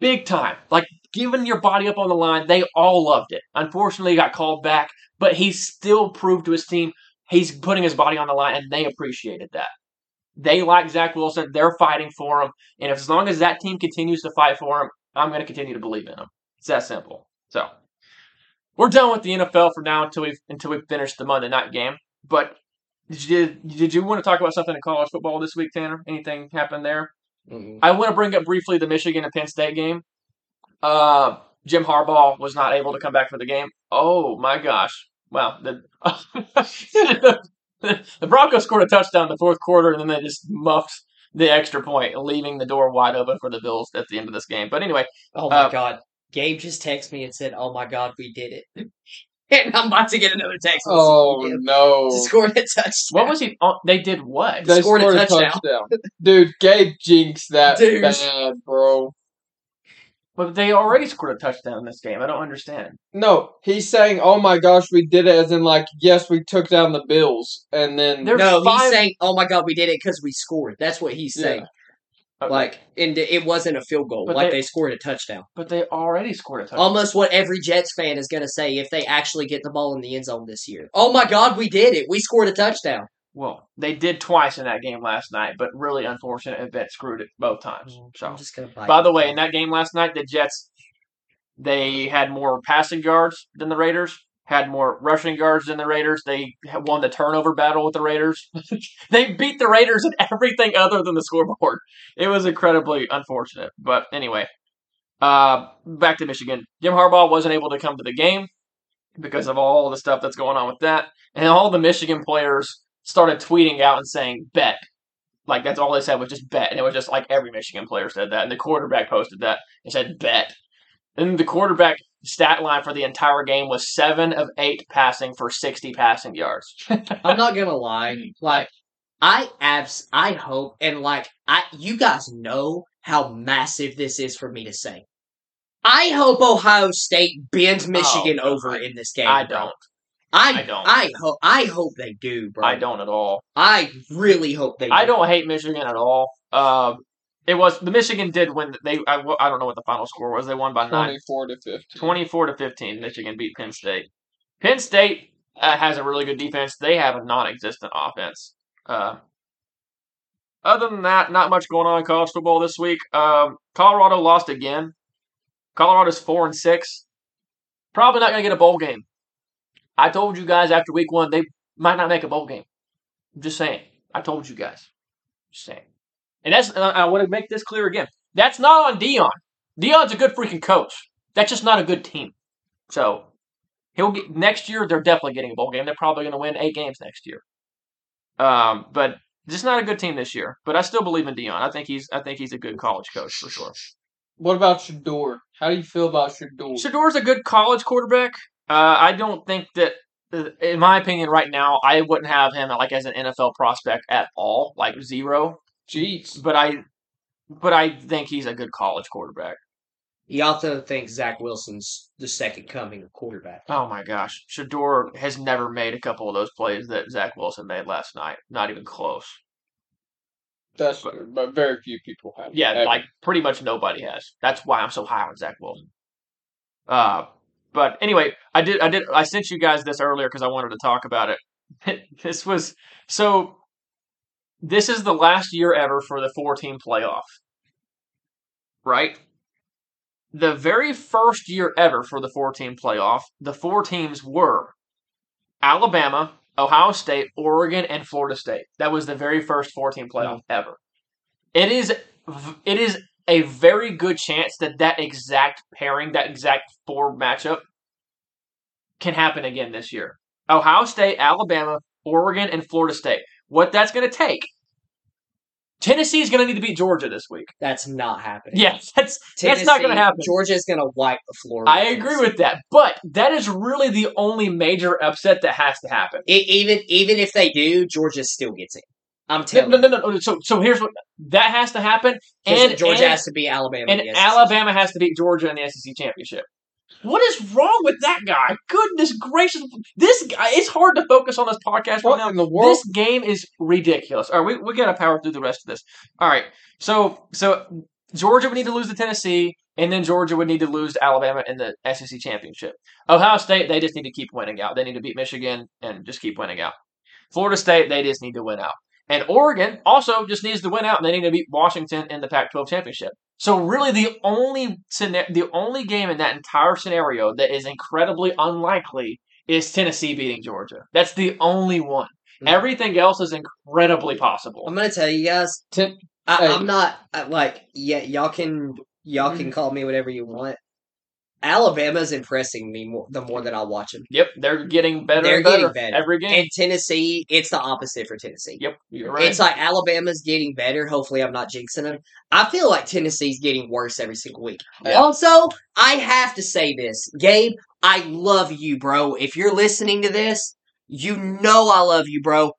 big time, like giving your body up on the line. They all loved it. Unfortunately, he got called back, but he still proved to his team he's putting his body on the line, and they appreciated that. They like Zach Wilson. They're fighting for him, and if, as long as that team continues to fight for him, I'm going to continue to believe in him. It's that simple. So we're done with the NFL for now until we until we finish the Monday night game. But did you, did you want to talk about something in college football this week, Tanner? Anything happened there? Mm-mm. I want to bring up briefly the Michigan and Penn State game. Uh, Jim Harbaugh was not able to come back for the game. Oh my gosh! Wow, the the Broncos scored a touchdown in the fourth quarter, and then they just muffed the extra point, leaving the door wide open for the Bills at the end of this game. But anyway, Oh my Uh, god. Gabe just texted me and said, Oh my god, we did it. and I'm about to get another text. Oh no! Scored a touchdown. what was he? Oh, they did what? They scored scored, a a touchdown. touchdown. Dude, Gabe jinxed that Dude. bad, bro. But they already scored a touchdown in this game. I don't understand. No, he's saying, "Oh my gosh, we did it," as in like, yes, we took down the Bills, and then They're No, five- he's saying, "Oh my god, we did it because we scored." That's what he's Yeah. saying. Okay. Like, and it wasn't a field goal. But like they- they, scored a touchdown. but they already scored a touchdown. Almost what every Jets fan is going to say if they actually get the ball in the end zone this year. Oh my god, we did it! We scored a touchdown. Well, they did twice in that game last night, but really unfortunate event screwed it both times. So, going to. by the way, in that game last night, the Jets they had more passing yards than the Raiders, had more rushing yards than the Raiders. They won the turnover battle with the Raiders. they beat the Raiders in everything other than the scoreboard. It was incredibly unfortunate, but anyway, uh, back to Michigan. Jim Harbaugh wasn't able to come to the game because of all the stuff that's going on with that, and all the Michigan players started tweeting out and saying bet. Like that's all they said was just bet, and it was just like every Michigan player said that, and the quarterback posted that and said bet. And the quarterback stat line for the entire game was seven of eight passing for sixty passing yards. I'm not gonna lie. Mm. Like, I abs, I hope, and like, I, you guys know how massive this is for me to say. I hope Ohio State bends oh, Michigan Oh, over in this game. I bro. don't. I, I don't. I hope. I hope they do, bro. I don't at all. I really hope they. I do. don't hate Michigan at all. Um, it was the Michigan did win. They I, I don't know what the final score was. They won by nine. twenty-four to fifteen. 24 to 15, Michigan beat Penn State. Penn State uh, has a really good defense. They have a non-existent offense. Uh, other than that, not much going on in college football this week. Um, Colorado lost again. Colorado's four and six. Probably not going to get a bowl game. I told you guys after week one they might not make a bowl game. I'm just saying. I told you guys. Just saying. And that's uh, I want to make this clear again. That's not on Deion. Deion's a good freaking coach. That's just not a good team. So he'll get next year. They're definitely getting a bowl game. They're probably going to win eight games next year. Um, but just not a good team this year. But I still believe in Deion. I think he's I think he's a good college coach for sure. What about Shedeur? How do you feel about Shedeur? Shedeur's a good college quarterback. Uh, I don't think that, uh, in my opinion, right now, I wouldn't have him like as an NFL prospect at all, like zero. Jeez. But I, but I think he's a good college quarterback. He also thinks Zach Wilson's the second coming of quarterback. Oh my gosh, Shedeur has never made a couple of those plays that Zach Wilson made last night. Not even close. That's true, but very few people have. Yeah, Ever. like pretty much nobody has. That's why I'm so high on Zach Wilson. Uh, but anyway, I did, I did, I sent you guys this earlier because I wanted to talk about it. this was so. This is the last year ever for the four-team playoff, right? The very first year ever for the four-team playoff, the four teams were Alabama, Ohio State, Oregon, and Florida State. That was the very first four-team playoff ever. It is it is a very good chance that that exact pairing, that exact four matchup, can happen again this year. Ohio State, Alabama, Oregon, and Florida State. what that's going to take. Tennessee is going to need to beat Georgia this week. That's not happening. Yes, that's Tennessee, that's not going to happen. Georgia is going to wipe the floor. I agree with that, but that is really the only major upset that has to happen. it. Even even if they do, Georgia still gets it. I'm No, telling no, you. no, no. So, so here's what that has to happen, and Georgia and, has to be Alabama. and in the SEC. Alabama has to beat Georgia in the SEC championship. What is wrong with that guy? Goodness gracious, this guy! It's hard to focus on this podcast right What now. in the world? This game is ridiculous. All right, we, we got to power through the rest of this. All right, so so Georgia would need to lose to Tennessee, and then Georgia would need to lose to Alabama in the SEC championship. Ohio State, they just need to keep winning out. They need to beat Michigan and just keep winning out. Florida State, they just need to win out. And Oregon also just needs to win out, and they need to beat Washington in the Pac-12 championship. So really, the only scena- the only game in that entire scenario that is incredibly unlikely is Tennessee beating Georgia. That's the only one. Mhm. Everything else is incredibly possible. I'm going to tell you guys. Ten- I, I'm not I, like yeah. Y'all can y'all Mm-hmm. can call me whatever you want. Alabama's impressing me more the more that I watch them. Yep, they're getting better They're and better, getting better. every game. And Tennessee, it's the opposite for Tennessee. yep, you're right. It's like Alabama's getting better. Hopefully, I'm not jinxing them. I feel like Tennessee's getting worse every single week. Yeah. Also, I have to say this, Gabe. I love you, bro. If you're listening to this, you know I love you, bro.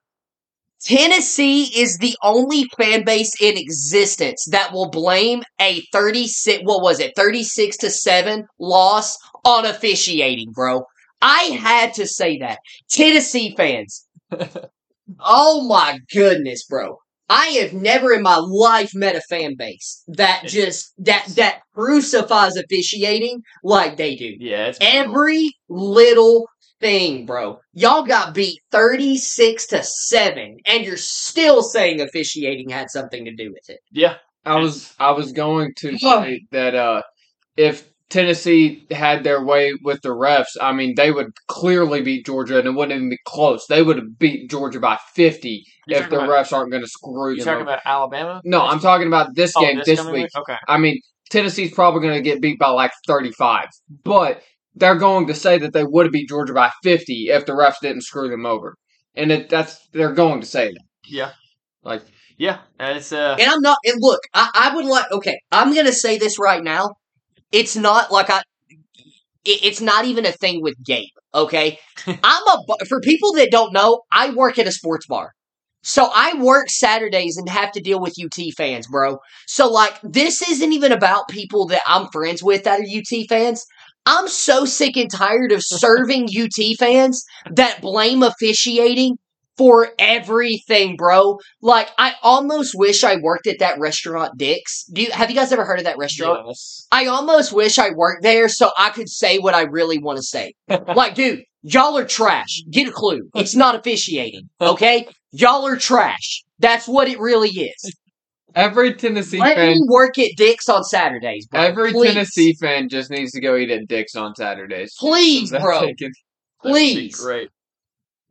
Tennessee is the only fan base in existence that will blame a 36 what was it 36 to 7 loss on officiating, bro. I had to say that. Tennessee fans. oh my goodness, bro. I have never in my life met a fan base that just that that crucifies officiating like they do. yeah, Every little thing, bro. Y'all got beat 36 to 7 and you're still saying officiating had something to do with it. yeah. I was I was going to say that uh, if Tennessee had their way with the refs, I mean they would clearly beat Georgia and it wouldn't even be close. They would have beat Georgia by fifty You're if the about- refs aren't going to screw You them. talking over. about Alabama? no, I'm talking about this Oh, game this, coming week. Okay. I mean Tennessee's probably going to get beat by like thirty-five, but they're going to say that they would have beat Georgia by fifty if the refs didn't screw them over, and it, that's they're going to say that. Yeah, Like yeah. And it's uh, And I'm not and look, I, I would like okay, I'm gonna say this right now. It's not like I it, it's not even a thing with Gabe, okay? I'm a for people that don't know, I work at a sports bar. So I work Saturdays and have to deal with UT fans, bro. So like this isn't even about people that I'm friends with that are UT fans. I'm so sick and tired of serving UT fans that blame officiating for everything, bro. Like I almost wish I worked at that restaurant Dick's. Do you have you guys ever heard of that restaurant? yes. I almost wish I worked there so I could say what I really want to say. like, dude, y'all are trash. Get a clue. It's not officiating, okay? Y'all are trash. That's what it really is. Every Tennessee Let fan me work at Dick's on Saturdays, bro. Every Please. Tennessee fan just needs to go eat at Dick's on Saturdays. Please, That's bro. like it. That'd be Please. great.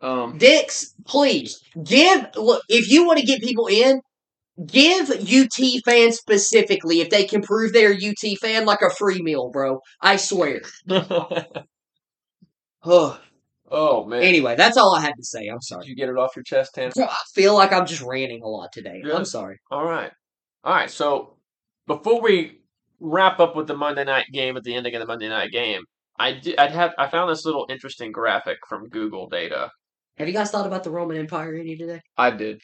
Um, Dick's, please give. Look, if you want to get people in, give UT fans specifically if they can prove they're a UT fan like a free meal, bro. I swear. Ugh. Oh man. anyway, that's all I had to say. I'm Did sorry. you get it off your chest, Tanner? I feel like I'm just ranting a lot today. I'm sorry. All right. All right. So before we wrap up with the Monday night game at the ending of the Monday night game, I did, I'd have I found this little interesting graphic from Google data. Have you guys thought about the Roman Empire any today? I did.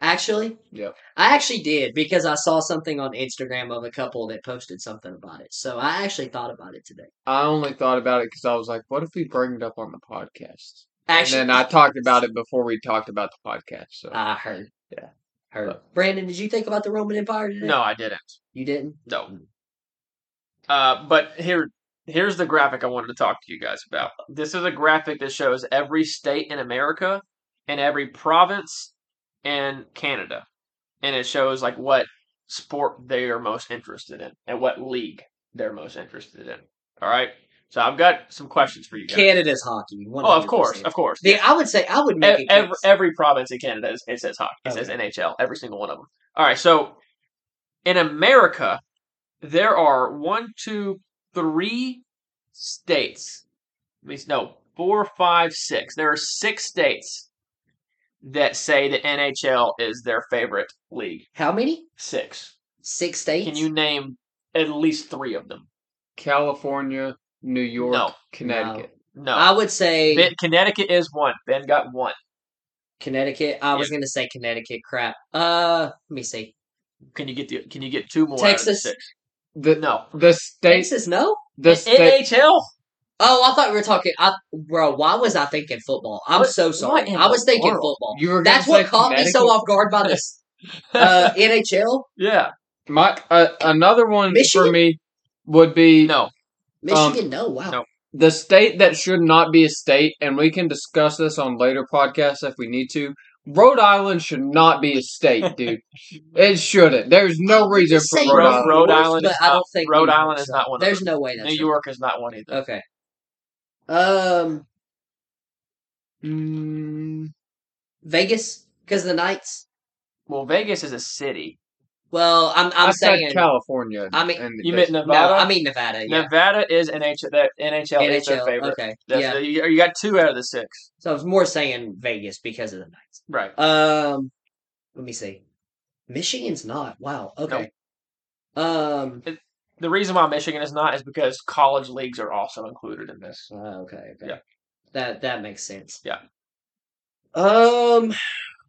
Actually, Yep. I actually did because I saw something on Instagram of a couple that posted something about it. So I actually thought about it today. I only thought about it because I was like, what if we bring it up on the podcast? Actually, and then I talked about it before we talked about the podcast. So I heard. Yeah. Heard. But- Brandon, did you think about the Roman Empire today? No, I didn't. You didn't? No. Uh, but here, here's the graphic I wanted to talk to you guys about. This is a graphic that shows every state in America and every province in Canada, and it shows like what sport they are most interested in and what league they're most interested in. All right. So I've got some questions for you guys. Canada's hockey. 100%. oh, of course, of course. The, I would say I would make Ev- every, every province in Canada is, it says hockey. It says NHL. Every single one of them. All right. So in America, there are one, two, three states. I mean, no, four, five, six. There are six states that say the NHL is their favorite league. How many? Six. Six states. Can you name at least three of them? California, New York, No. Connecticut. No. I would say Ben, Connecticut is one. Ben got one. Connecticut. I was gonna say Connecticut. Crap. Uh, let me see. Can you get the? Can you get two more? out of the Texas? six? The No. the state Texas, no. the In state NHL. Oh, I thought we were talking. I, bro, why was I thinking football? I'm What- so sorry. I was thinking world? football. you were That's what say caught me so off guard by this. Uh, NHL, Yeah. My uh, another one for me would be No. Michigan, no. Wow. no. the state that should not be a state, and we can discuss this on later podcasts if we need to. Rhode Island should not be a state, dude. it shouldn't. There's no reason for Rhode Rhode, Island. Rhode Island is I not. don't think Rhode Island is not one. There's of them. no way that's New right. York is not one either. Okay. Um, Mm, Vegas because of the Knights. Well, Vegas is a city. Well, I'm I'm I said saying California. I mean- and You meant Nevada. no. I mean Nevada. Yeah. Nevada is NHL. That NHL, is their favorite. Okay. That's yeah. the- you, you got two out of the six. So I was more saying Vegas because of the Knights. Right. Um, let me see. Michigan's not. Wow. Okay. Um. The reason why Michigan is not is because college leagues are also included in this. uh, okay. Okay. Yeah. That that makes sense. Yeah. Um.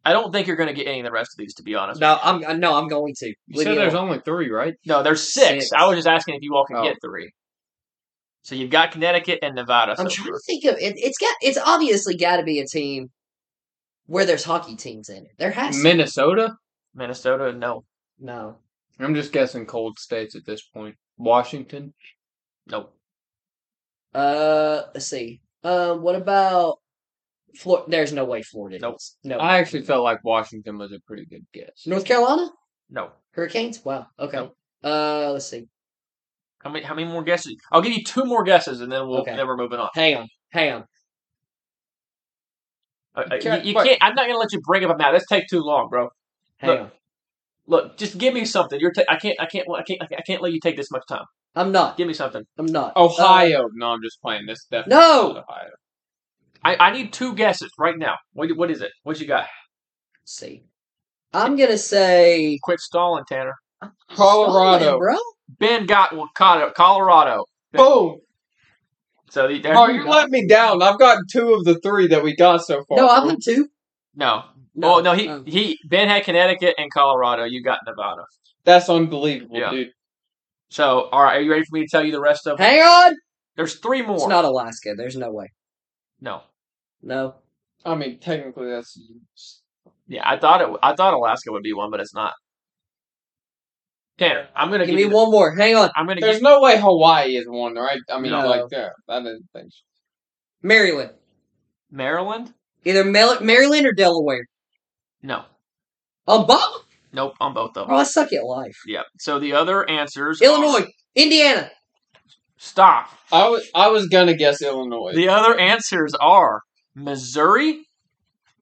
I don't think you're going to get any of the rest of these, to be honest. No, I'm uh, no, I'm going to. You Leave said there's alone. only three, right? No, there's six. Six. I was just asking if you all can Oh. get three. So you've got Connecticut and Nevada. I'm so trying to think of it. It's got. It's obviously got to be a team where there's hockey teams in it. There has to. Minnesota. Minnesota, no, No. I'm just guessing cold states at this point. Washington. nope. Uh. Let's see. Um. What about? Florida? There's no way Florida. Nope. is. No. I actually felt like Washington was a pretty good guess. North Carolina No. Hurricanes. Wow. Okay. Nope. Uh. Let's see. How many? How many more guesses? I'll give you two more guesses, and then we'll Okay. then we're moving on. Hang on. Hang on. Uh, uh, can't- you, you can't. I'm not going to let you bring up now. This take too long, bro. Hang Look. on. Look, just give me something. You're. Ta- I can't. I can't. I can't. I can't let you take this much time. I'm not. Give me something. I'm not. Ohio. Uh, no, I'm just playing. This definitely No! Ohio. I, I need two guesses right now. What what is it? What you got? Let's see. I'm gonna say Quit stalling, Tanner. Colorado. Solid, bro. Ben got one. Colo- Colorado. Boom. So the, there Oh, you you let me down. I've gotten two of the three that we got so far. No, I'm at two. no. No, oh no, he um, he Ben had Connecticut and Colorado. You got Nevada. That's unbelievable, Yeah. dude. So all right, are you ready for me to tell you the rest of? them? Hang on. There's three more. It's not Alaska. There's no way. no. No. I mean, technically, that's Yeah, I thought it. I thought Alaska would be one, but it's not. Tanner, I'm gonna Give give, me you. the- one more. Hang on. I'm gonna There's give. no way Hawaii is one, right? I mean, No. like, yeah, I didn't think. Maryland. Maryland. Either Maryland or Delaware. No. On both. Nope. On both of Oh, them. I suck at life. Yep. So the other answers. are- Illinois. Indiana. Stop. I was I was gonna guess Illinois. The other answers are Missouri.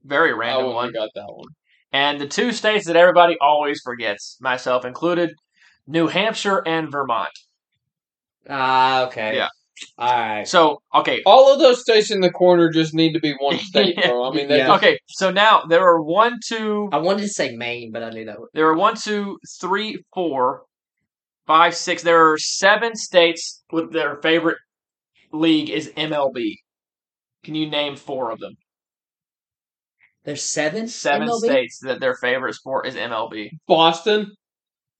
Very random wouldn't one. have got that one. And the two states that everybody always forgets, myself included, New Hampshire and Vermont. Ah, okay. Yeah. All right. So, okay. All of those states in the corner just need to be one state, bro. I mean, Yeah. just- Okay, so now there are one, two, I wanted to say Maine, but I knew that. Would... there are one, two, three, four, five, six. There are seven states with their favorite league is MLB. Can you name four of them? There's seven. Seven MLB? states that their favorite sport is MLB. Boston.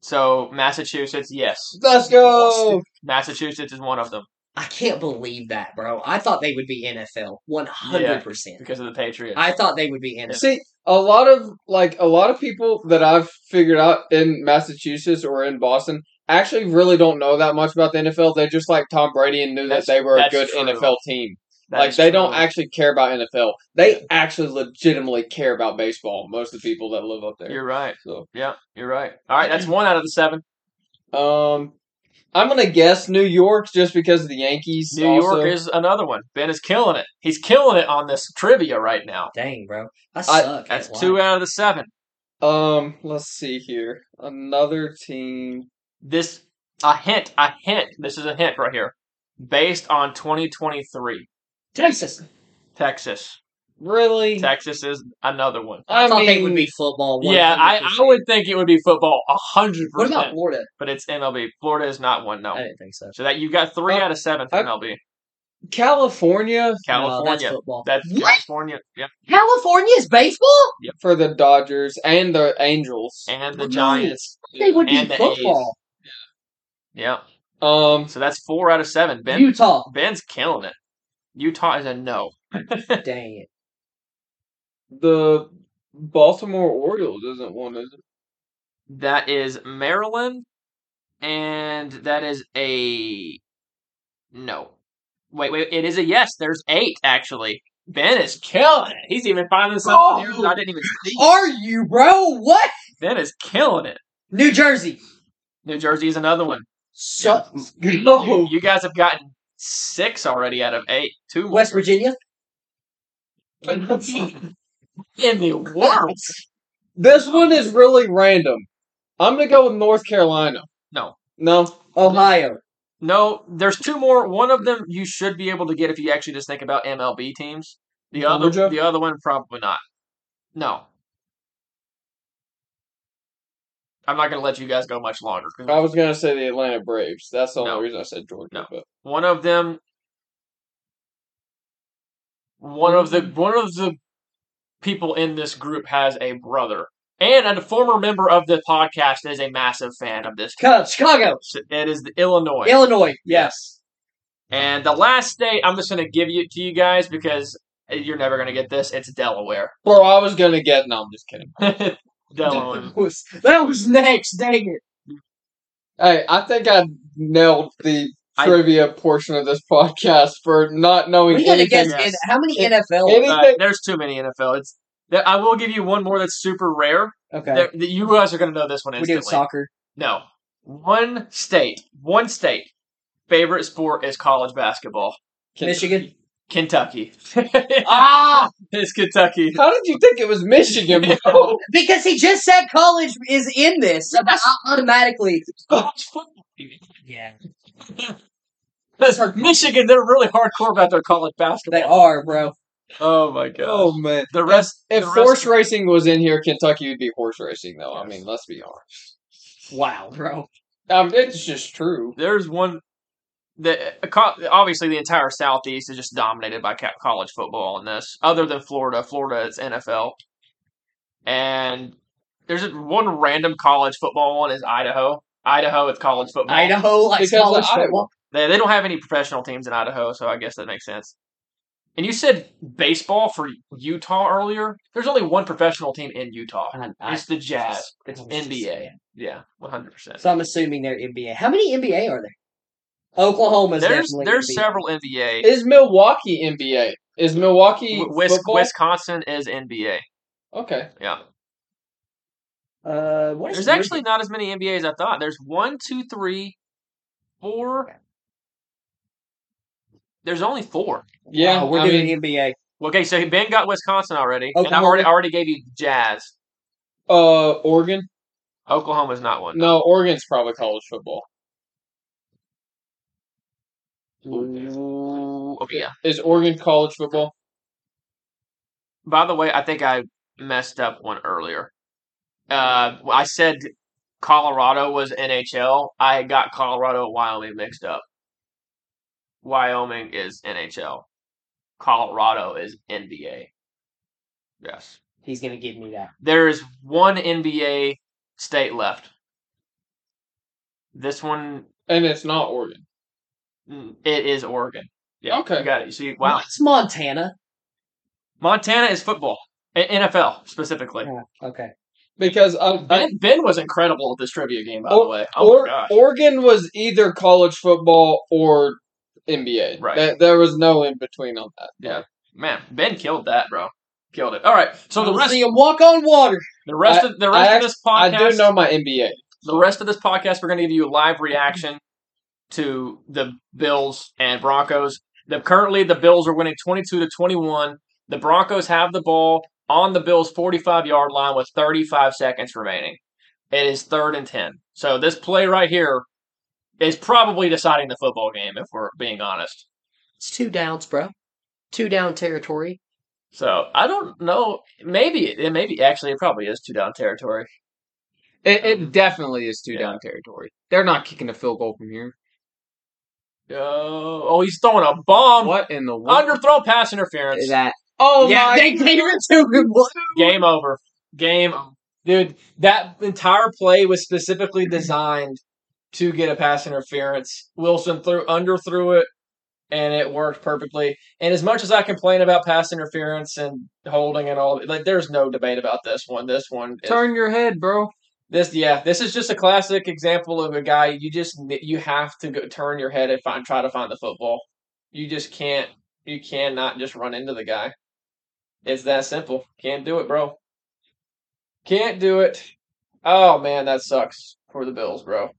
So Massachusetts, yes, Let's go. Massachusetts is one of them I can't believe that, bro. I thought they would be NFL. One hundred percent. because of the Patriots. I thought they would be NFL. See, a lot of like a lot of people that I've figured out in Massachusetts or in Boston actually really don't know that much about the NFL. They just like Tom Brady and knew That's- that they were a good true. NFL team. That like is they don't actually care about NFL. They actually legitimately care about baseball. Most of the people that live up there. You're right. So, Yeah, you're right. All right, that's one out of the seven. um, I'm gonna guess New York just because of the Yankees. New also. York is another one. Ben is killing it. He's killing it on this trivia right now. Dang, bro. I suck. That's at two out of the seven. Um, let's see here. Another team. This a hint. A hint. This is a hint right here. Based on 2023, Texas. Texas. Really? Texas is another one. I, I thought they mean, would be football. Yeah, I, I would think it would be football a hundred What about Florida? but it's MLB. Florida is not one. No, I didn't think so. so that you got three Uh, out of seven for I- MLB. California No, that's California. football. that's What? California. Yep, California's baseball? for the Dodgers and the Angels. and the Really? Giants. They would be the football. Yep. Um, So that's four out of seven. Ben Utah. Ben's killing it. Utah is a no. Dang it. The Baltimore Orioles isn't one, is it? That is Maryland, and that is a no. Wait, wait. It is a yes. There's eight actually. Ben is killing it. He's even finding something here that I didn't even see. Are you, bro? What? Ben is killing it. New Jersey. New Jersey is another one. Shut. You, you guys have gotten six already out of eight. Two more. West Virginia. in the world. This one is really random. I'm gonna go with North Carolina. No. No. Ohio. No, there's two more. One of them you should be able to get if you actually just think about MLB teams. The other, the other one probably not. No, I'm not going to let you guys go much longer. I was gonna say the Atlanta Braves. That's the only No. reason I said Georgia. No. But one of them, one of the mm-hmm. one of the people in this group has a brother, and a former member of the podcast is a massive fan of this. Chicago. Chicago. It is the Illinois. Illinois. Yes. And the last state I'm just going to give you to you guys because you're never going to get this. It's Delaware. bro, I was gonna get. No, I'm just kidding. Delaware. That was, that was next. Dang it. Hey, I think I nailed the I- trivia portion of this podcast for not knowing We gotta anything. guess Yes. how many It- NFL. Anything? Uh, there's too many NFL. It's I will give you one more that's super rare. okay. There, that you guys are going to know this one we instantly. do soccer. No, one state, one state. Favorite sport is college basketball. Michigan. Kentucky. Ah! it's Kentucky. How did you think it was Michigan, bro? Because he just said college is in this. Automatically. College football. Yeah. That's hard. Michigan. They're really hardcore about their college basketball. They are, bro. Oh my god. oh man. The rest. If the horse racing was in here, Kentucky would be horse racing, though. I mean, let's be honest. Wow, bro. Um, it's just true. there's one. The obviously the entire Southeast is just dominated by college football in this. Other than Florida, Florida is NFL, and there's one random college football one is Idaho. Idaho is college football. Idaho likes Because college football. They they don't have any professional teams in Idaho, so I guess that makes sense. And you said baseball for Utah earlier. There's only one professional team in Utah. I- I- It's the Jazz. It's NBA. saying. Yeah, 100. percent So I'm assuming they're NBA. How many NBA are there? Oklahoma's There's definitely there's NBA. several NBA. Is Milwaukee NBA? Is Milwaukee W- Wis- Wisconsin is NBA. Okay. Yeah. Uh, what is There's actually not as many NBA as I thought. There's one, two, three, four. There's only four. Yeah, Oh, we're I doing mean, NBA. Okay, so Ben got Wisconsin already, and I've Oklahoma. already already gave you Jazz. uh, Oregon. Oklahoma's not one. No, Oregon's probably college football. Ooh, okay, yeah. Is Oregon college football? By the way, I think I messed up one earlier. Uh, I said Colorado was NHL. I got Colorado and Wyoming mixed up. Wyoming is NHL. Colorado is NBA. Yes. He's gonna give me that. There is one NBA state left. This one, And it's not Oregon. Mm, it is Oregon. Yeah, Okay. you got it. See, wow. It's Montana? Montana is football, NFL specifically. Yeah, okay. Because I, I, Ben, ben was incredible at this trivia game, by the way. Oh or, my gosh. Oregon was either college football or NBA. Right. There, there was no in between on that. Yeah. Man, Ben killed that, bro. Killed it. All right. So the rest, see him walk on water. the rest of the rest I of this podcast. I podcast, do know my NBA. the rest of this podcast, we're going to give you a live reaction to the Bills and Broncos. The currently the Bills are winning twenty two to twenty one. The Broncos have the ball on the Bills forty five yard line with thirty five seconds remaining. It is third and ten. So this play right here is probably deciding the football game, if we're being honest. It's two downs, bro. Two down territory. So I don't know. Maybe it maybe actually it probably is two down territory. It, it definitely is two Yeah. down territory. They're not kicking a field goal from here. Oh, oh, he's throwing a bomb. What in the world? Underthrow pass interference. That oh yeah, my! they gave it to him. Game over. Game, oh. dude. That entire play was specifically designed to get a pass interference. Wilson threw underthrew it, and it worked perfectly. And as much as I complain about pass interference and holding and all, like there's no debate about this one. This one, is, Turn your head, bro. This yeah, this is just a classic example of a guy you just you have to go, turn your head and find try to find the football. You just can't. You cannot just run into the guy. It's that simple. Can't do it, bro. Can't do it. Oh man, that sucks for the Bills, bro.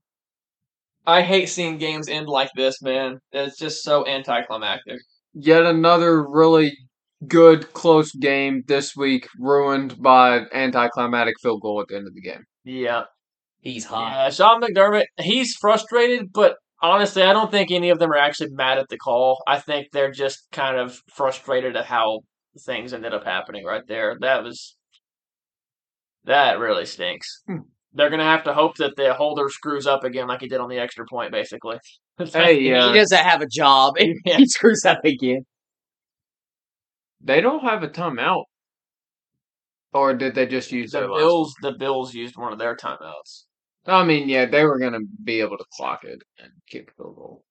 I hate seeing games end like this, man. It's just so anticlimactic. Yet another really good close game this week ruined by anticlimactic field goal at the end of the game. Yeah. He's hot. Yeah, Sean McDermott, he's frustrated, but honestly, I don't think any of them are actually mad at the call. I think they're just kind of frustrated at how things ended up happening right there. That was that really stinks. Hmm. They're gonna have to hope that the holder screws up again, like he did on the extra point, basically. Hey, yeah. He doesn't have a job, and Yeah. he screws up again. They don't have a timeout. Or did they just use the Bills, the Bills used one of their timeouts. I mean, yeah, they were gonna be able to clock it and kick the goal.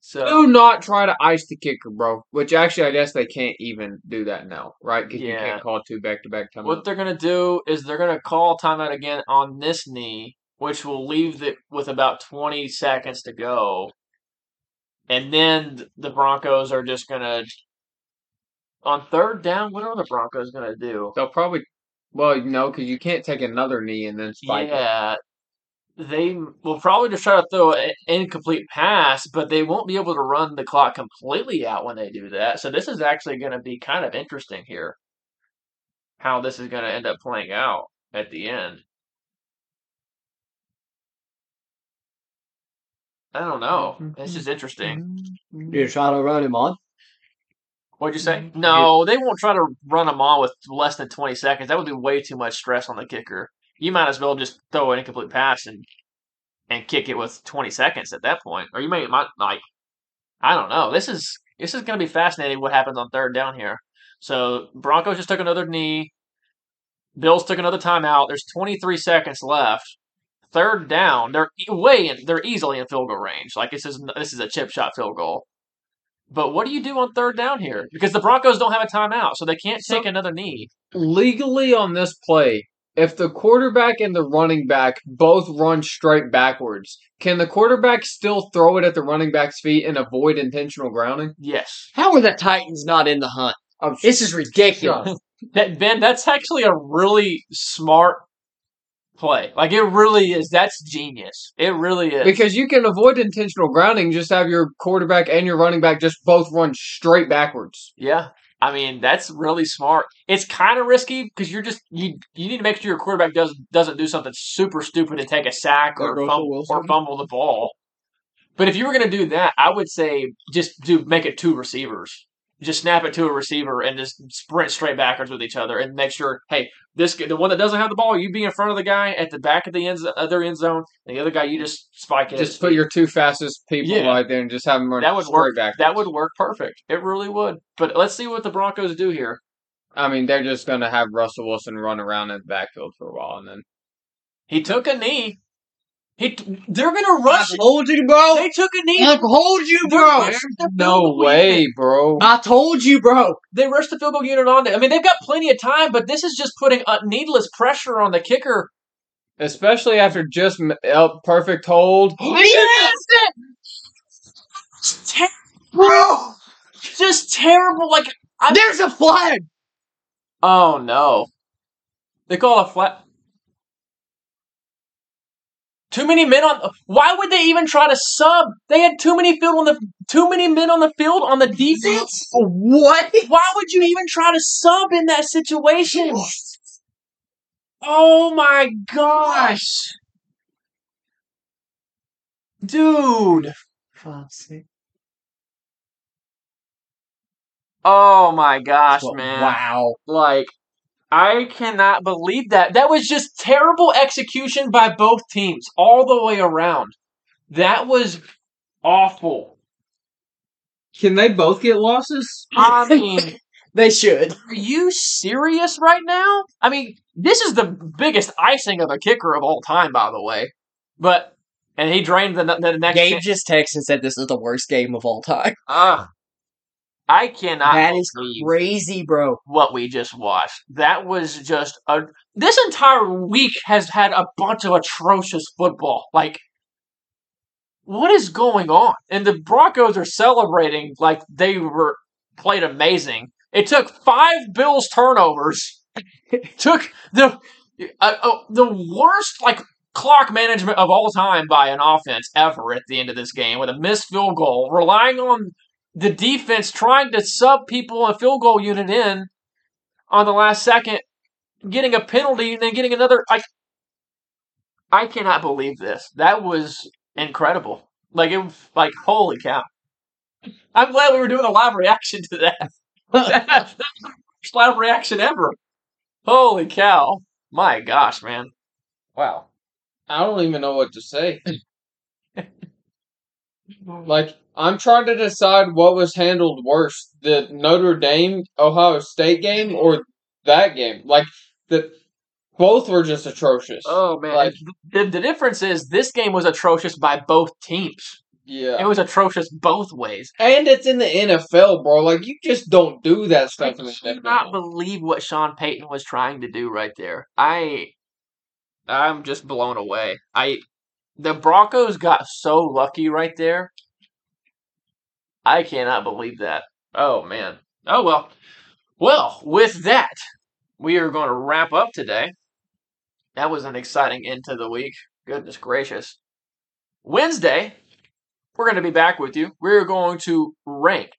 So do not try to ice the kicker, bro. Which actually, I guess they can't even do that now, right? Because you Yeah. can't call two back-to-back timeouts. What they're gonna do is they're gonna call timeout again on this knee, which will leave it with about twenty seconds to go, and then the Broncos are just gonna on third down. What are the Broncos gonna do? They'll probably, well, no, because you can't take another knee and then spike it. Yeah, they will probably just try to throw an incomplete pass, but they won't be able to run the clock completely out when they do that. So this is actually going to be kind of interesting here. How this is going to end up playing out at the end. I don't know. This is interesting. Mm-hmm. You're trying to run him on. What'd you say? No, they won't try to run them on with less than 20 seconds. That would be way too much stress on the kicker. You might as well just throw an incomplete pass and and kick it with 20 seconds at that point. Or you may might like I don't know. This is this is going to be fascinating what happens on third down here. So, Broncos just took another knee. Bills took another timeout. There's 23 seconds left. Third down, they're way in, they're easily in field goal range. Like this is this is a chip shot field goal. But what do you do on third down here? Because the Broncos don't have a timeout, so they can't So- take another knee. Legally on this play, if the quarterback and the running back both run straight backwards, can the quarterback still throw it at the running back's feet and avoid intentional grounding? Yes. How are the Titans not in the hunt? I'm This is ridiculous. That, ben, that's actually a really smart play. Like it really is. That's genius. It really is. Because you can avoid intentional grounding, just have your quarterback and your running back just both run straight backwards. Yeah. I mean, that's really smart. It's kind of risky because you're just you you need to make sure your quarterback does doesn't do something super stupid and take a sack or Like fumble, or fumble the ball. But if you were going to do that, I would say just do make it two receivers. Just snap it to a receiver and just sprint straight backwards with each other and make sure, hey, this the one that doesn't have the ball, you be in front of the guy at the back of the end, other end zone, and the other guy you just spike it. Just put your two fastest people Yeah. right there and just have them run that would straight work. backwards. That would work perfect. It really would. But let's see what the Broncos do here. I mean, they're just going to have Russell Wilson run around in the backfield for a while and then. He took a knee. He they're gonna rush. it. told you, bro. They took a knee. I told you, bro. the No way, unit. bro. I told you, bro. They rushed the field goal unit on there. I mean, they've got plenty of time, but this is just putting uh, needless pressure on the kicker. Especially after just m- uh, perfect hold. Ter- bro, just terrible. Like, I, There's a flag. oh no, they call a flat. Too many men on. Why would they even try to sub? They had too many field on the too many men on the field on the defense. What? Why would you even try to sub in that situation? Oh my gosh. Dude. Oh my gosh, man! Wow. Like, I cannot believe that. That was just terrible execution by both teams all the way around. That was awful. Can they both get losses? I mean, They should. are you serious right now? I mean, this is the biggest icing of a kicker of all time, by the way. But and he drained the, the next. Gabe just texted and said this is the worst game of all time. Ugh. I cannot that is crazy, bro. what we just watched. That was just a. This entire week has had a bunch of atrocious football. Like, what is going on? And the Broncos are celebrating like they were played amazing. It took five Bills turnovers. took the uh, uh, the worst like clock management of all time by an offense ever at the end of this game with a missed field goal, relying on the defense trying to sub people a field goal unit in on the last second, getting a penalty and then getting another. Like, I cannot believe this. That was incredible. Like it was like holy cow. I'm glad we were doing a live reaction to that. That's the live reaction ever. Holy cow. My gosh, man. Wow. I don't even know what to say. Like, I'm trying to decide what was handled worse the Notre Dame Ohio State game or that game. Like, the both were just atrocious. Oh man. Like- the, the difference is this game was atrocious by both teams. yeah. It was atrocious both ways. And it's in the NFL, bro. Like, you just don't do that I stuff in the cannot believe what Sean Payton was trying to do right there. I I'm just blown away. I the Broncos got so lucky right there. I cannot believe that. Oh man. Oh well. Well, with that, we are going to wrap up today. That was an exciting end to the week. Goodness gracious. Wednesday, we're going to be back with you. We're going to rank.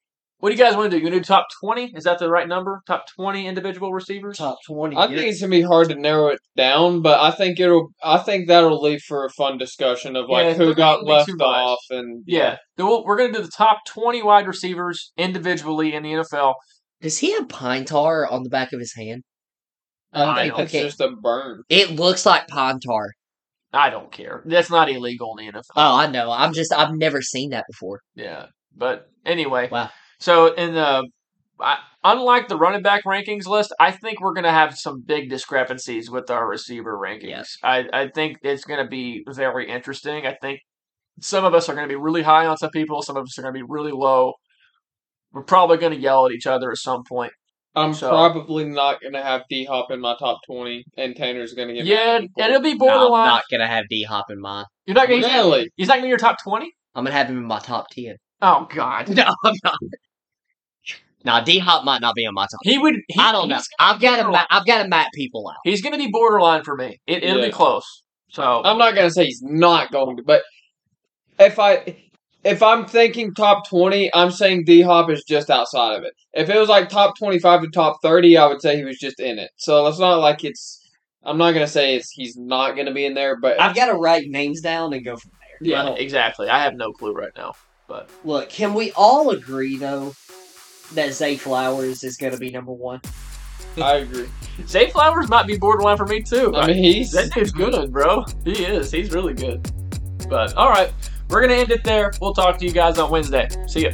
What do you guys want to do? You want to do top 20? Is that the right number? Top 20 individual receivers? Top twenty. I think it's gonna be hard to narrow it down, but I think it'll. I think that'll leave for a fun discussion of like Yeah, who got left too much. off and Yeah. Then we'll- We're going to do the top 20 wide receivers individually in the NFL. Does he have pine tar on the back of his hand? I I think don't it's care. just a burn. It looks like pine tar. I don't care. That's not illegal in the NFL. Oh, I know. I'm just I've never seen that before. Yeah. But anyway. Wow. So in the I, unlike the running back rankings list, I think we're going to have some big discrepancies with our receiver rankings. Yeah. I, I think it's going to be very interesting. I think some of us are going to be really high on some people, some of us are going to be really low. We're probably going to yell at each other at some point. I'm So- probably not gonna have D Hop in my top twenty, and Tanner's gonna get. Yeah, and it'll be No, I'm borderline. not gonna have D Hop in mine. You're not going to. Really? He's not going to be your top twenty. I'm gonna have him in my top ten. Oh God. No, I'm not. Now D Hop might not be on my top. He would. He, I don't know. I've got to. borderline. Ma- I've got to map people out. He's going to be borderline for me. It, it'll Yeah. be close. So I'm not gonna say he's not going to, but if I if I'm thinking top twenty, I'm saying D Hop is just outside of it. If it was like top twenty five to top thirty, I would say he was just in it. So it's not like it's. I'm not gonna say it's he's not gonna be in there, but I've got to write names down and go from there. yeah, Yeah. exactly. I have no clue right now. But Look, can we all agree though that Zay Flowers is going to be number one? I agree. Zay Flowers might be borderline for me too. I mean, he's that dude's good, bro. He is. He's really good. But all right, we're gonna end it there. We'll talk to you guys on Wednesday. See ya.